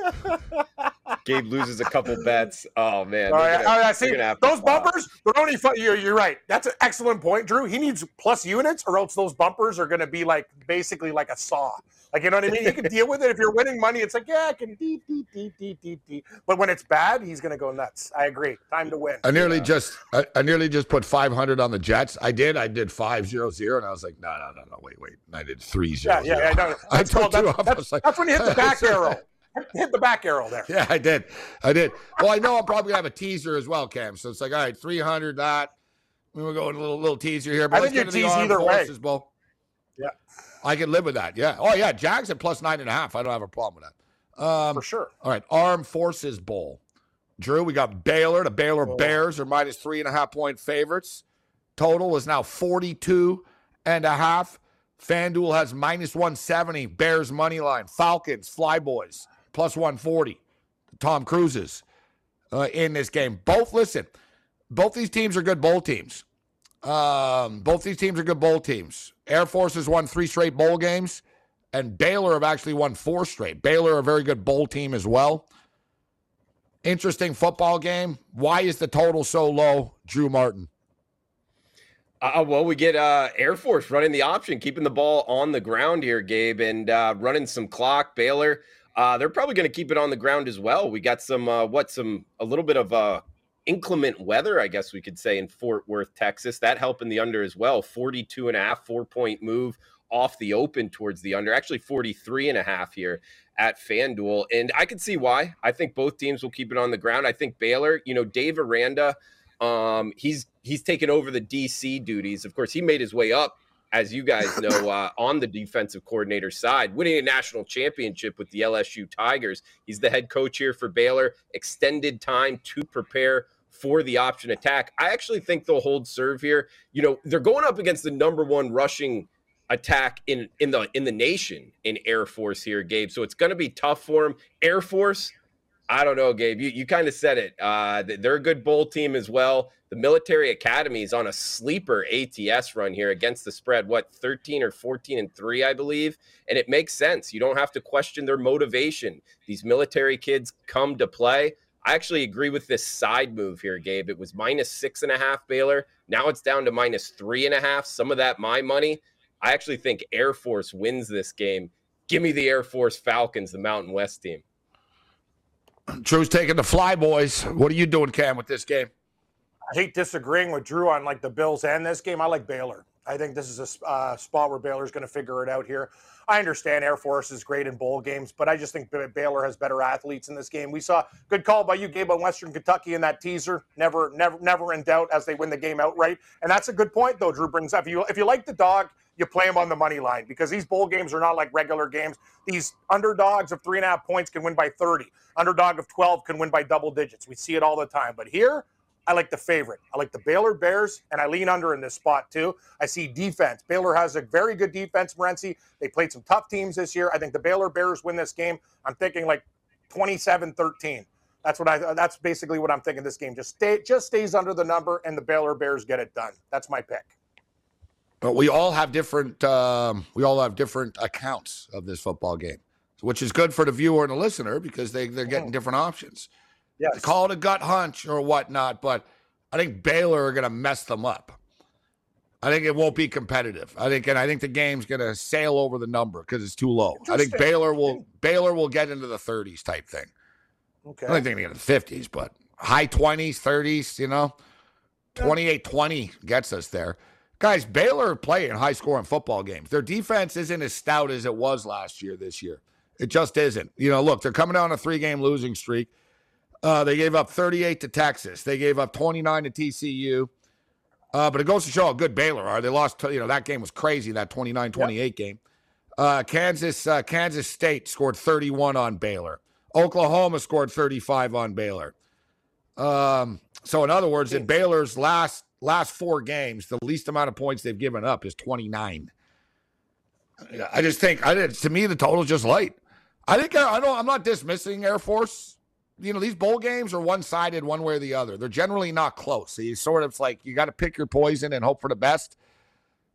[SPEAKER 2] *laughs*
[SPEAKER 7] Gabe loses a couple bets. Oh man!
[SPEAKER 2] All right, all right. See those bumpers. They're only fun. You're, you're right. That's an excellent point, Drew. He needs plus units, or else those bumpers are going to be like basically like a saw. Like you know what I mean? You can deal with it if you're winning money. It's like yeah, I can deep, deep, deep, deep, deep, deep. But when it's bad, he's going to go nuts. I agree. Time to win.
[SPEAKER 1] I nearly just I, I, nearly just put 500 on the Jets. I did. I did five zero zero, and I was like, no, no, no, no, wait, wait. And I did three zero.
[SPEAKER 2] Yeah, yeah, yeah. No, I *laughs* took two off. That's, like, that's when you hit the *laughs* back arrow hit the back arrow there.
[SPEAKER 1] Yeah, I did. I did. Well, I know I'm probably gonna have a teaser as well, Cam. So it's like, all right, 300 that. We were going a little little teaser here, but
[SPEAKER 2] I think you tease either way.
[SPEAKER 1] Bowl.
[SPEAKER 2] Yeah,
[SPEAKER 1] I can live with that. Yeah. Oh yeah, Jags at plus nine and a half. I don't have a problem with that. Um,
[SPEAKER 2] For sure.
[SPEAKER 1] All right, Armed Forces Bowl. Drew, we got Baylor. The Baylor oh. Bears are minus three and a half point favorites. Total is now 42 and a half. FanDuel has minus 170. Bears money line. Falcons, Flyboys plus 140. Tom Cruise's uh, in this game. Both, listen, both these teams are good bowl teams. Um, both these teams are good bowl teams. Air Force has won three straight bowl games, and Baylor have actually won four straight. Baylor, a very good bowl team as well. Interesting football game. Why is the total so low, Drew Martin?
[SPEAKER 7] Uh, well, we get uh, Air Force running the option, keeping the ball on the ground here, Gabe, and uh, running some clock. Baylor uh, they're probably going to keep it on the ground as well. We got some uh, what some a little bit of uh, inclement weather, I guess we could say, in Fort Worth, Texas. That helping the under as well. 42 and a half, four point move off the open towards the under. Actually, 43 and a half here at FanDuel. And I can see why. I think both teams will keep it on the ground. I think Baylor, you know, Dave Aranda, um, he's he's taken over the DC duties. Of course, he made his way up as you guys know, uh, on the defensive coordinator side, winning a national championship with the LSU Tigers. He's the head coach here for Baylor. Extended time to prepare for the option attack. I actually think they'll hold serve here. You know, they're going up against the number one rushing attack in in the in the nation in Air Force here, Gabe. So it's going to be tough for him. Air Force I don't know, Gabe. You you kind of said it. Uh, they're a good bowl team as well. The military academy is on a sleeper ATS run here against the spread. What 13 or 14 and three, I believe, and it makes sense. You don't have to question their motivation. These military kids come to play. I actually agree with this side move here, Gabe. It was minus six and a half Baylor. Now it's down to minus three and a half. Some of that my money. I actually think Air Force wins this game. Give me the Air Force Falcons, the Mountain West team.
[SPEAKER 1] Drew's taking the fly boys. What are you doing, Cam, with this game?
[SPEAKER 2] I hate disagreeing with Drew on like the Bills and this game. I like Baylor. I think this is a uh, spot where Baylor's going to figure it out here. I understand Air Force is great in bowl games, but I just think Baylor has better athletes in this game. We saw good call by you, Gabe, on Western Kentucky in that teaser. Never, never, never in doubt as they win the game outright. And that's a good point, though. Drew brings up. If you if you like the dog, you play them on the money line because these bowl games are not like regular games. These underdogs of three and a half points can win by 30. Underdog of 12 can win by double digits. We see it all the time. But here, I like the favorite. I like the Baylor Bears, and I lean under in this spot too. I see defense. Baylor has a very good defense, Morency. They played some tough teams this year. I think the Baylor Bears win this game. I'm thinking like 27-13. That's what I. That's basically what I'm thinking. This game just stay, just stays under the number, and the Baylor Bears get it done. That's my pick.
[SPEAKER 1] But we all have different. Um, we all have different accounts of this football game, which is good for the viewer and the listener because they they're getting mm. different options.
[SPEAKER 2] Yes.
[SPEAKER 1] Call it a gut hunch or whatnot, but I think Baylor are going to mess them up. I think it won't be competitive. I think, and I think the game's going to sail over the number because it's too low. I think Baylor will Baylor will get into the 30s type thing.
[SPEAKER 2] Okay.
[SPEAKER 1] I don't think they're going to get into the 50s, but high 20s, 30s. You know, 28-20 gets us there. Guys, Baylor playing high scoring football games. Their defense isn't as stout as it was last year this year. It just isn't. You know, look, they're coming down a three game losing streak. Uh, they gave up 38 to Texas. They gave up 29 to TCU. Uh, but it goes to show how good Baylor are. They lost, to, you know, that game was crazy, that 29 28 yep. game. Uh, Kansas, uh, Kansas State scored 31 on Baylor. Oklahoma scored 35 on Baylor. Um, so, in other words, in Baylor's last last four games, the least amount of points they've given up is 29. I just think I did to me the total just light. I think I don't I'm not dismissing Air Force. You know, these bowl games are one sided one way or the other. They're generally not close. So you sort of like, you got to pick your poison and hope for the best.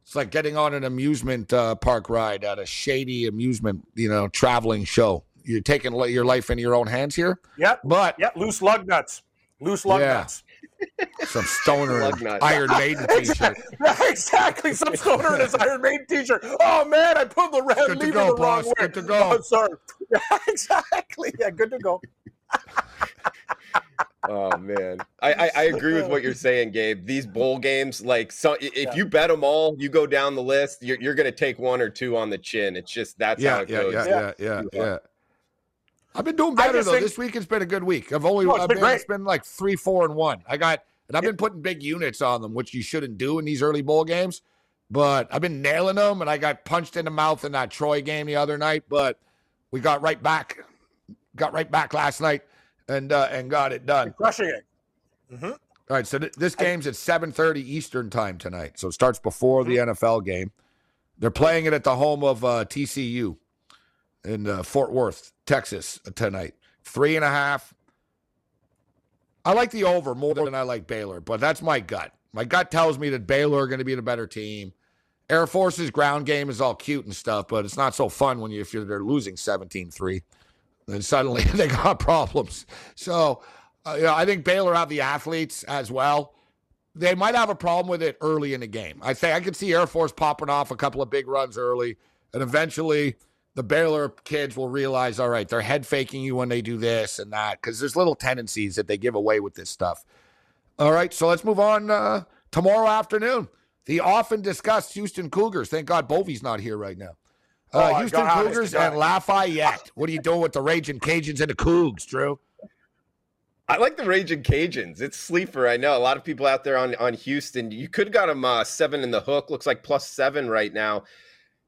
[SPEAKER 1] It's like getting on an amusement uh, park ride at a shady amusement, you know, traveling show. You're taking your life into your own hands here.
[SPEAKER 2] Yep.
[SPEAKER 1] But
[SPEAKER 2] yep, loose lug nuts. Loose lug yeah. nuts. *laughs*
[SPEAKER 1] Some stoner in Iron Maiden *laughs* t-shirt. *laughs*
[SPEAKER 2] exactly. Some stoner in his Iron Maiden t-shirt. Oh man, I put the red
[SPEAKER 1] good to go,
[SPEAKER 2] the
[SPEAKER 1] boss.
[SPEAKER 2] wrong way.
[SPEAKER 1] Good to go.
[SPEAKER 2] Oh, sorry. Yeah, exactly. Yeah, good to go.
[SPEAKER 7] Oh man, I, I, I agree with what you're *laughs* saying, Gabe. These bowl games, like, so if yeah. you bet them all, you go down the list, you're, you're going to take one or two on the chin. It's just that's
[SPEAKER 1] yeah,
[SPEAKER 7] how it
[SPEAKER 1] yeah,
[SPEAKER 7] goes.
[SPEAKER 1] Yeah, yeah, yeah, yeah. I've been doing better though. Think, this week it's been a good week. I've only
[SPEAKER 2] oh, it's,
[SPEAKER 1] I've
[SPEAKER 2] been,
[SPEAKER 1] been, it's been like three, four, and one. I got and I've been putting big units on them, which you shouldn't do in these early bowl games. But I've been nailing them, and I got punched in the mouth in that Troy game the other night. But we got right back, got right back last night, and uh, and got it done.
[SPEAKER 2] Crushing it. Mm-hmm.
[SPEAKER 1] All right, so th- this game's at 7:30 Eastern time tonight, so it starts before the mm-hmm. NFL game. They're playing it at the home of uh, TCU in uh, Fort Worth, Texas, tonight. Three and a half. I like the over more than I like Baylor, but that's my gut. My gut tells me that Baylor are going to be the better team. Air Force's ground game is all cute and stuff, but it's not so fun when you if you're they're losing 17-3. Then suddenly *laughs* they got problems. So, uh, you know, I think Baylor have the athletes as well. They might have a problem with it early in the game. I think I could see Air Force popping off a couple of big runs early, and eventually the Baylor kids will realize, all right, they're head faking you when they do this and that, because there's little tendencies that they give away with this stuff. All right, so let's move on uh, tomorrow afternoon. The often discussed Houston Cougars. Thank God Bovey's not here right now. Uh, oh, Houston Cougars and Lafayette. What are you doing with the Raging Cajuns and the Cougs, Drew?
[SPEAKER 7] I like the Raging Cajuns. It's sleeper. I know a lot of people out there on, on Houston. You could have got them uh, seven in the hook. Looks like plus seven right now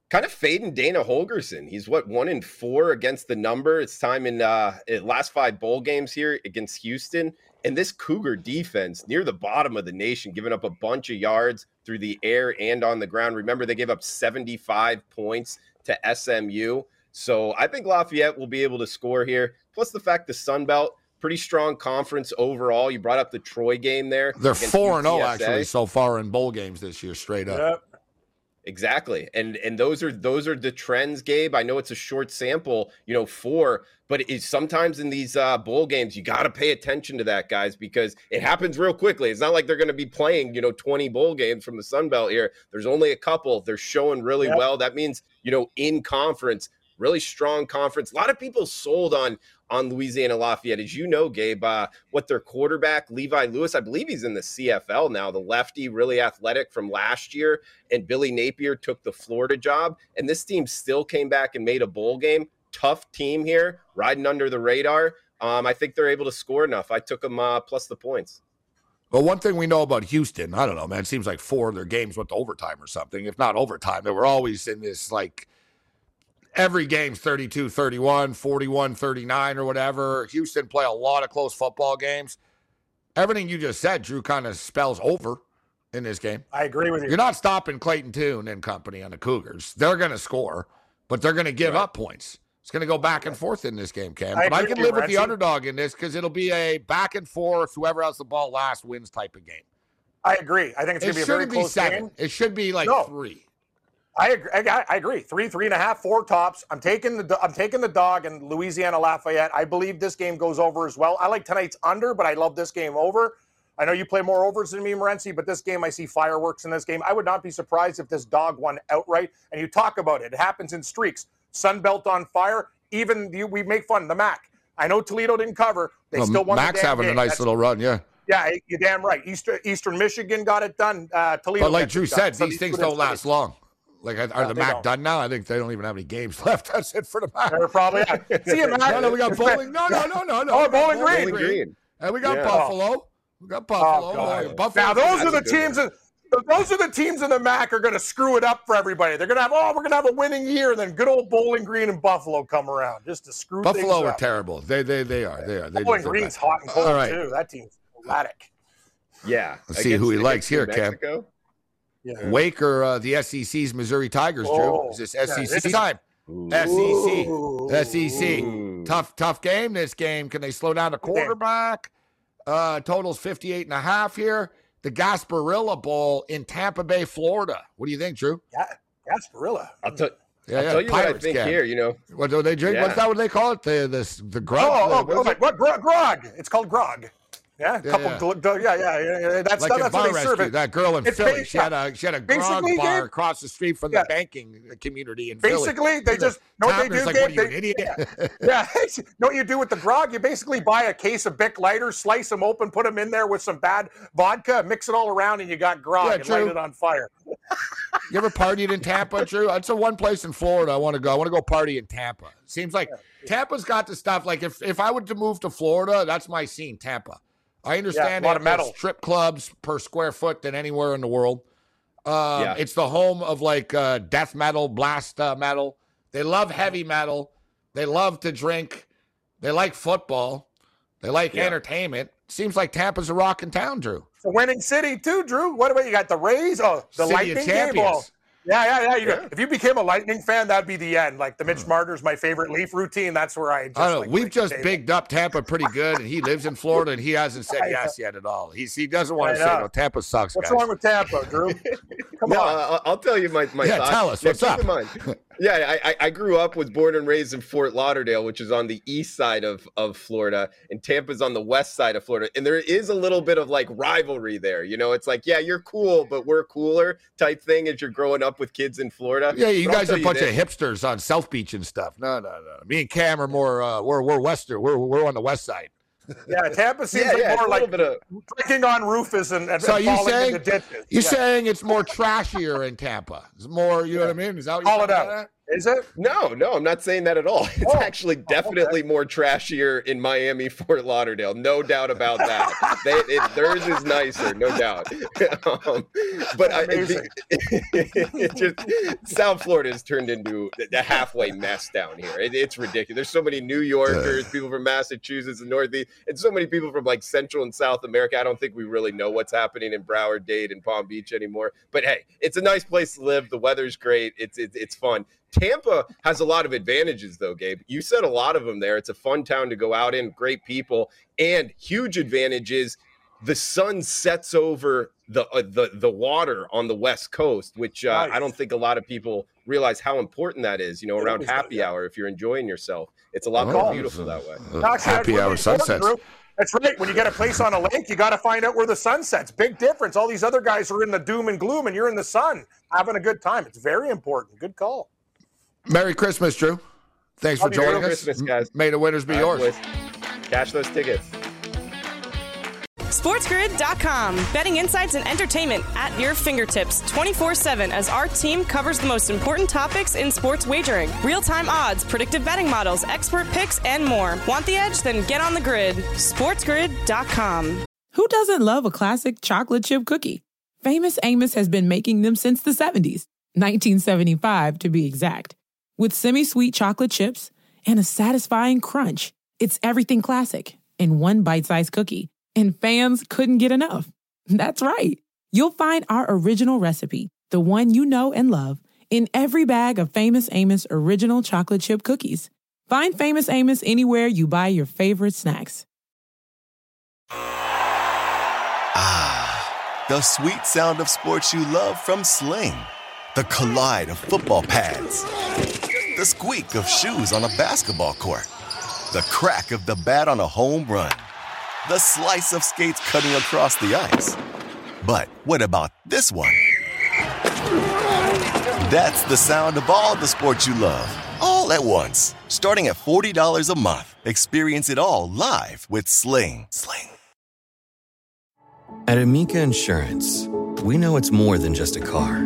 [SPEAKER 7] kind of fading Dana Holgorsen. He's what one in four against the number. It's time in uh last five bowl games here against Houston. And this Cougar defense near the bottom of the nation, giving up a bunch of yards through the air and on the ground. Remember, they gave up 75 points to SMU. So I think Lafayette will be able to score here. Plus the fact the Sun Belt, pretty strong conference overall. You brought up the Troy game there.
[SPEAKER 1] They're 4 and 0 actually so far in bowl games this year, straight up. Yep.
[SPEAKER 7] Exactly. And and those are those are the trends, Gabe. I know it's a short sample, you know, four, but it's sometimes in these uh, bowl games, you got to pay attention to that, guys, because it happens real quickly. It's not like they're going to be playing, you know, 20 bowl games from the Sun Belt here. There's only a couple. They're showing really yep. well. That means, you know, in conference, really strong conference. A lot of people sold on on Louisiana Lafayette. As you know, Gabe, uh, what their quarterback, Levi Lewis, I believe he's in the CFL now, the lefty, really athletic from last year. And Billy Napier took the Florida job. And this team still came back and made a bowl game. Tough team here, riding under the radar. Um, I think they're able to score enough. I took them uh, plus the points.
[SPEAKER 1] Well, one thing we know about Houston, I don't know, man. It seems like four of their games went to overtime or something. If not overtime, they were always in this like every game's 32 31, 41 39 or whatever. Houston play a lot of close football games. Everything you just said, Drew, kind of spells over in this game.
[SPEAKER 2] I agree with you.
[SPEAKER 1] You're not stopping Clayton Tune and company on the Cougars. They're going to score, but they're going to give right. up points. It's going to go back and forth in this game, Cam. I but I can live with the underdog in this because it'll be a back and forth. Whoever has the ball last wins type of game.
[SPEAKER 2] I agree. I think it's going to be a very close
[SPEAKER 1] seven.
[SPEAKER 2] game.
[SPEAKER 1] It should be like no. three.
[SPEAKER 2] I agree. I, I, agree. Three, three and a half, four tops. I'm taking the I'm taking the dog and Louisiana Lafayette. I believe this game goes over as well. I like tonight's under, but I love this game over. I know you play more overs than me, Morency, but this game I see fireworks in this game. I would not be surprised if this dog won outright. And you talk about it; it happens in streaks. Sun Belt on fire. Even you, we make fun the MAC. I know Toledo didn't cover. They well, still won.
[SPEAKER 1] Mac's having
[SPEAKER 2] game.
[SPEAKER 1] a nice That's, little run, yeah.
[SPEAKER 2] Yeah, you're damn right. Eastern Eastern Michigan got it done. Uh, Toledo.
[SPEAKER 1] But like Drew said, these things don't last long. Like, are yeah, the MAC don't. done now? I think they don't even have any games *laughs* left. That's it for the MAC.
[SPEAKER 2] They're probably *laughs* see you, MAC.
[SPEAKER 1] No, no, we got bowling. *laughs* No, no, no, no, no.
[SPEAKER 2] Oh, bowling, bowling green.
[SPEAKER 1] green. And we got yeah. Buffalo. We got Buffalo. Oh,
[SPEAKER 2] Buffalo. Now those are the teams that. Those are the teams in the MAC are going to screw it up for everybody. They're going to have, oh, we're going to have a winning year, and then good old Bowling Green and Buffalo come around just to screw.
[SPEAKER 1] Buffalo
[SPEAKER 2] are
[SPEAKER 1] terrible. They they they are. They are. They
[SPEAKER 2] Bowling Green's hot and cold right. too. That team's erratic.
[SPEAKER 7] Yeah.
[SPEAKER 1] Let's see who he likes here, Cam. Yeah. Wake or uh, the SEC's Missouri Tigers, Drew? Is this SEC yeah, time? Ooh. SEC. Ooh. SEC. tough, tough game. This game. Can they slow down the quarterback? Uh, totals 58 and a half here. The Gasparilla Bowl in Tampa Bay, Florida. What do you think, Drew?
[SPEAKER 2] Yeah, Gasparilla.
[SPEAKER 7] I'll tell. Yeah, I'll yeah, tell you what I think game. here. You know,
[SPEAKER 1] what do they drink? Yeah. What's that? What they call it? The the the grog.
[SPEAKER 2] Oh, oh, oh, oh what, what, grog? It's called grog. Yeah, yeah, couple, yeah. yeah, yeah, yeah. That's
[SPEAKER 1] like
[SPEAKER 2] that's
[SPEAKER 1] bar what they serve it. That girl in it's Philly, she had a she had a grog bar across the street from the banking community in
[SPEAKER 2] basically,
[SPEAKER 1] Philly.
[SPEAKER 2] they just know what they do.
[SPEAKER 1] Like,
[SPEAKER 2] Gabe?
[SPEAKER 1] What are you,
[SPEAKER 2] they,
[SPEAKER 1] an idiot?
[SPEAKER 2] yeah, *laughs* yeah. *laughs* know what you do with the grog? You basically buy a case of Bic lighters, slice them open, put them in there with some bad vodka, mix it all around, and you got grog and light it on fire. *laughs*
[SPEAKER 1] you ever partied in Tampa, Drew? It's the one place in Florida I want to go. I want to go party in Tampa. Seems like Tampa's got the stuff. Like if if I were to move to Florida, that's my scene, Tampa. I understand
[SPEAKER 2] yeah, a lot of metal.
[SPEAKER 1] strip clubs per square foot than anywhere in the world. Um, yeah. It's the home of like uh, death metal, blast uh, metal. They love heavy metal. They love to drink. They like football. They like yeah. entertainment. Seems like Tampa's a rocking town, Drew.
[SPEAKER 2] It's a winning city too, Drew. What about you got the Rays? Oh, the city Lightning game. Oh, yeah, yeah, yeah. You yeah. If you became a Lightning fan, that'd be the end. Like the Mitch hmm. Marner's my favorite Leaf routine. That's where I. Just,
[SPEAKER 1] I know.
[SPEAKER 2] Like,
[SPEAKER 1] We've just bigged up Tampa pretty good, and he lives in Florida, and he hasn't said yes yet at all. He's he doesn't want to say no. Tampa sucks.
[SPEAKER 2] What's
[SPEAKER 1] guys.
[SPEAKER 2] wrong with Tampa, Drew? *laughs* Come
[SPEAKER 7] no,
[SPEAKER 2] on.
[SPEAKER 7] I'll tell you my my
[SPEAKER 1] yeah,
[SPEAKER 7] thoughts.
[SPEAKER 1] tell us what's
[SPEAKER 7] yeah,
[SPEAKER 1] up. *laughs*
[SPEAKER 7] Keep in mind, yeah, I, I grew up, was born and raised in Fort Lauderdale, which is on the east side of, of Florida, and Tampa's on the west side of Florida. And there is a little bit of like rivalry there. You know, it's like, yeah, you're cool, but we're cooler type thing as you're growing up with kids in Florida.
[SPEAKER 1] Yeah, you but guys are a bunch of hipsters on South Beach and stuff. No, no, no. Me and Cam are more, uh, we're, we're western. We're, we're on the west side. *laughs*
[SPEAKER 2] Yeah, Tampa seems yeah, like yeah, more like bit of... on Rufus and, and,
[SPEAKER 1] so
[SPEAKER 2] and
[SPEAKER 1] you saying. You're
[SPEAKER 2] yeah.
[SPEAKER 1] saying it's more trashier in Tampa. It's more, you know what I mean? Is that what
[SPEAKER 2] Call it out. Is it?
[SPEAKER 7] No, no, I'm not saying that at all. *laughs* It's oh. actually definitely okay. more trashier in Miami, *laughs* Fort Lauderdale. No doubt about that. they, it, theirs is nicer, no doubt. *laughs* um, but I, it, it, just South Florida has turned into a halfway mess down here. it's ridiculous. There's so many New Yorkers, people from Massachusetts and Northeast, and so many people from like Central and South America. I don't think we really know what's happening in Broward, Dade, and Palm Beach anymore. But hey, it's a nice place to live. The weather's great. It's it's, it's fun. Tampa has a lot of advantages, though, Gabe. You said a lot of them there. It's a fun town to go out in, great people, and huge advantages. The sun sets over the uh, the the water on the west coast, which uh, nice. I don't think a lot of people realize how important that is. You know, around happy hour, if you're enjoying yourself, it's a lot oh, more beautiful that way.
[SPEAKER 1] Uh, happy hour sunsets.
[SPEAKER 2] That's right. When you get a place on a lake, you got to find out where the sun sets. Big difference. All these other guys are in the doom and gloom, and you're in the sun having a good time. It's very important. Good call.
[SPEAKER 1] Merry Christmas, Drew. Thanks for joining us.
[SPEAKER 7] Merry Christmas, guys.
[SPEAKER 1] May the winners be
[SPEAKER 7] All
[SPEAKER 1] yours.
[SPEAKER 7] Boys. Cash those tickets.
[SPEAKER 3] SportsGrid.com. Betting insights and entertainment at your fingertips 24 7 as our team covers the most important topics in sports wagering real time odds, predictive betting models, expert picks, and more. Want the edge? Then get on the grid. SportsGrid.com.
[SPEAKER 4] Who doesn't love a classic chocolate chip cookie? Famous Amos has been making them since the 70s, 1975 to be exact. With semi sweet chocolate chips and a satisfying crunch, it's everything classic in one bite sized cookie, and fans couldn't get enough. *laughs* That's right. You'll find our original recipe, the one you know and love, in every bag of Famous Amos original chocolate chip cookies. Find Famous Amos anywhere you buy your favorite snacks.
[SPEAKER 5] Ah, the sweet sound of sports you love from Sling. The collide of football pads the squeak of shoes on a basketball court, the crack of the bat on a home run, the slice of skates cutting across the ice. But what about this one? That's the sound of all the sports you love, all at once. Starting at $40 a month, experience it all live with Sling. Sling.
[SPEAKER 6] At Amica Insurance, we know it's more than just a car.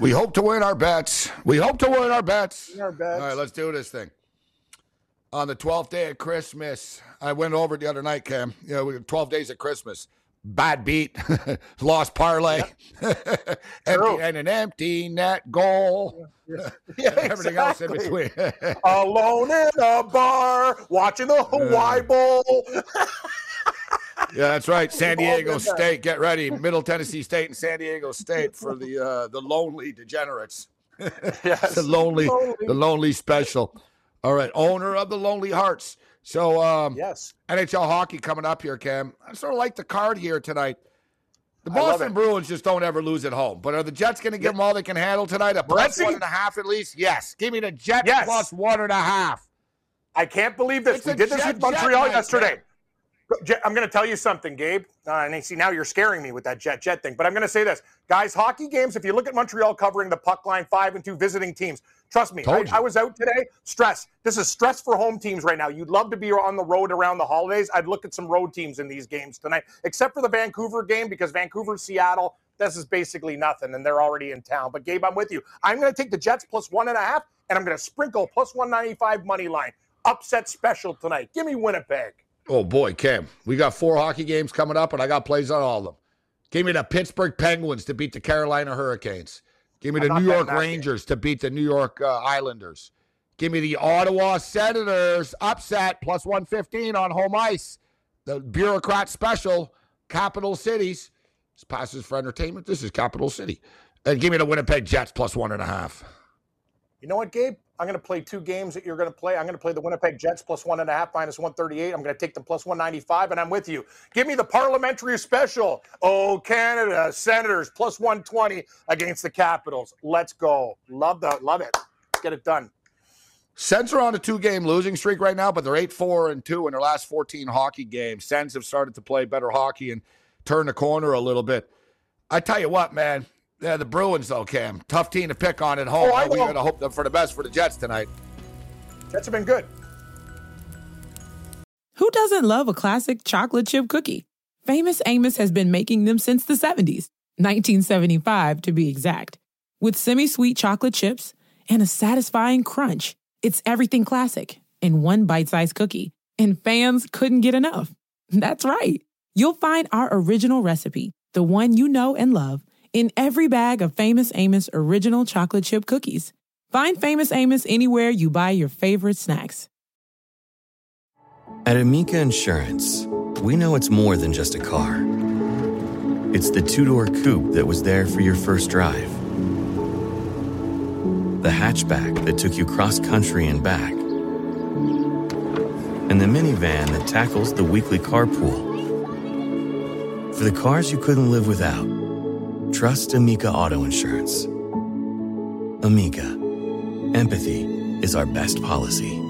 [SPEAKER 1] We hope to win our bets. We hope to win our bets.
[SPEAKER 2] Our bets.
[SPEAKER 1] All right, let's do this thing. On the 12th day of Christmas, I went over it the other night, Cam. You know, we 12 days of Christmas. Bad beat, *laughs* lost parlay, yep. *laughs* empty, and an empty net goal.
[SPEAKER 2] Yeah, *laughs* yeah
[SPEAKER 1] everything else in between.
[SPEAKER 2] Alone in a bar, watching the Hawaii Bowl.
[SPEAKER 1] Yeah, that's right. San Diego State, get ready. Middle Tennessee State and San Diego State for the uh, the lonely degenerates. *laughs*
[SPEAKER 2] yes,
[SPEAKER 1] the lonely, lonely, the lonely special. All right, owner of the Lonely Hearts. So, um,
[SPEAKER 2] yes,
[SPEAKER 1] NHL hockey coming up here, Cam. I sort of like the card here tonight. The Boston Bruins just don't ever lose at home. But are the Jets going to give them all they can handle tonight? A plus one and a half at least? Yes. Give me the Jets
[SPEAKER 2] yes.
[SPEAKER 1] plus one and a half.
[SPEAKER 2] I can't believe this.
[SPEAKER 1] It's
[SPEAKER 2] we did this
[SPEAKER 1] Jet-
[SPEAKER 2] with Montreal
[SPEAKER 1] Jet night,
[SPEAKER 2] yesterday.
[SPEAKER 1] man.
[SPEAKER 2] I'm going to tell you something, Gabe. Uh, and see now you're scaring me with that jet jet thing. But I'm going to say this, guys. Hockey games. If you look at Montreal covering the puck line, five and two visiting teams. Trust me, I, I was out today. Stress. This is stress for home teams right now. You'd love to be on the road around the holidays. I'd look at some road teams in these games tonight, except for the Vancouver game because Vancouver, Seattle. This is basically nothing, and they're already in town. But Gabe, I'm with you. I'm going to take the Jets plus one and a half, and I'm going to sprinkle plus 195 money line. Upset special tonight. Give me Winnipeg.
[SPEAKER 1] Oh boy, Cam, we got four hockey games coming up, and I got plays on all of them. Give me the Pittsburgh Penguins to beat the Carolina Hurricanes. Give me the New York Rangers to beat the New York uh, Islanders. Give me the Ottawa Senators upset plus 115 on home ice. The bureaucrat special, capital cities. This passes for entertainment. This is capital city. And give me the Winnipeg Jets plus one and a half.
[SPEAKER 2] You know what, Gabe? I'm going to play two games that you're going to play. I'm going to play the Winnipeg Jets plus one and a half, minus 138. I'm going to take them plus 195, and I'm with you. Give me the parliamentary special. Oh, Canada, Senators plus 120 against the Capitals. Let's go. Love the love it. Let's get it done.
[SPEAKER 1] Sens are on a two-game losing streak right now, but they're eight, four, and two in their last 14 hockey games. Sens have started to play better hockey and turn the corner a little bit. I tell you what, man. Yeah, the Bruins though, Cam. Tough team to pick on at home.
[SPEAKER 2] Oh, I
[SPEAKER 1] we
[SPEAKER 2] know.
[SPEAKER 1] gotta hope for the best for the Jets tonight.
[SPEAKER 2] Jets have been good.
[SPEAKER 4] Who doesn't love a classic chocolate chip cookie? Famous Amos has been making them since the 70s, 1975 to be exact. With semi sweet chocolate chips and a satisfying crunch, it's everything classic in one bite sized cookie, and fans couldn't get enough. *laughs* That's right. You'll find our original recipe, the one you know and love, in every bag of Famous Amos original chocolate chip cookies. Find Famous Amos anywhere you buy your favorite snacks.
[SPEAKER 6] At Amica Insurance, we know it's more than just a car. It's the two door coupe that was there for your first drive, the hatchback that took you cross country and back, and the minivan that tackles the weekly carpool. For the cars you couldn't live without, trust Amica Auto Insurance. Amica, empathy is our best policy.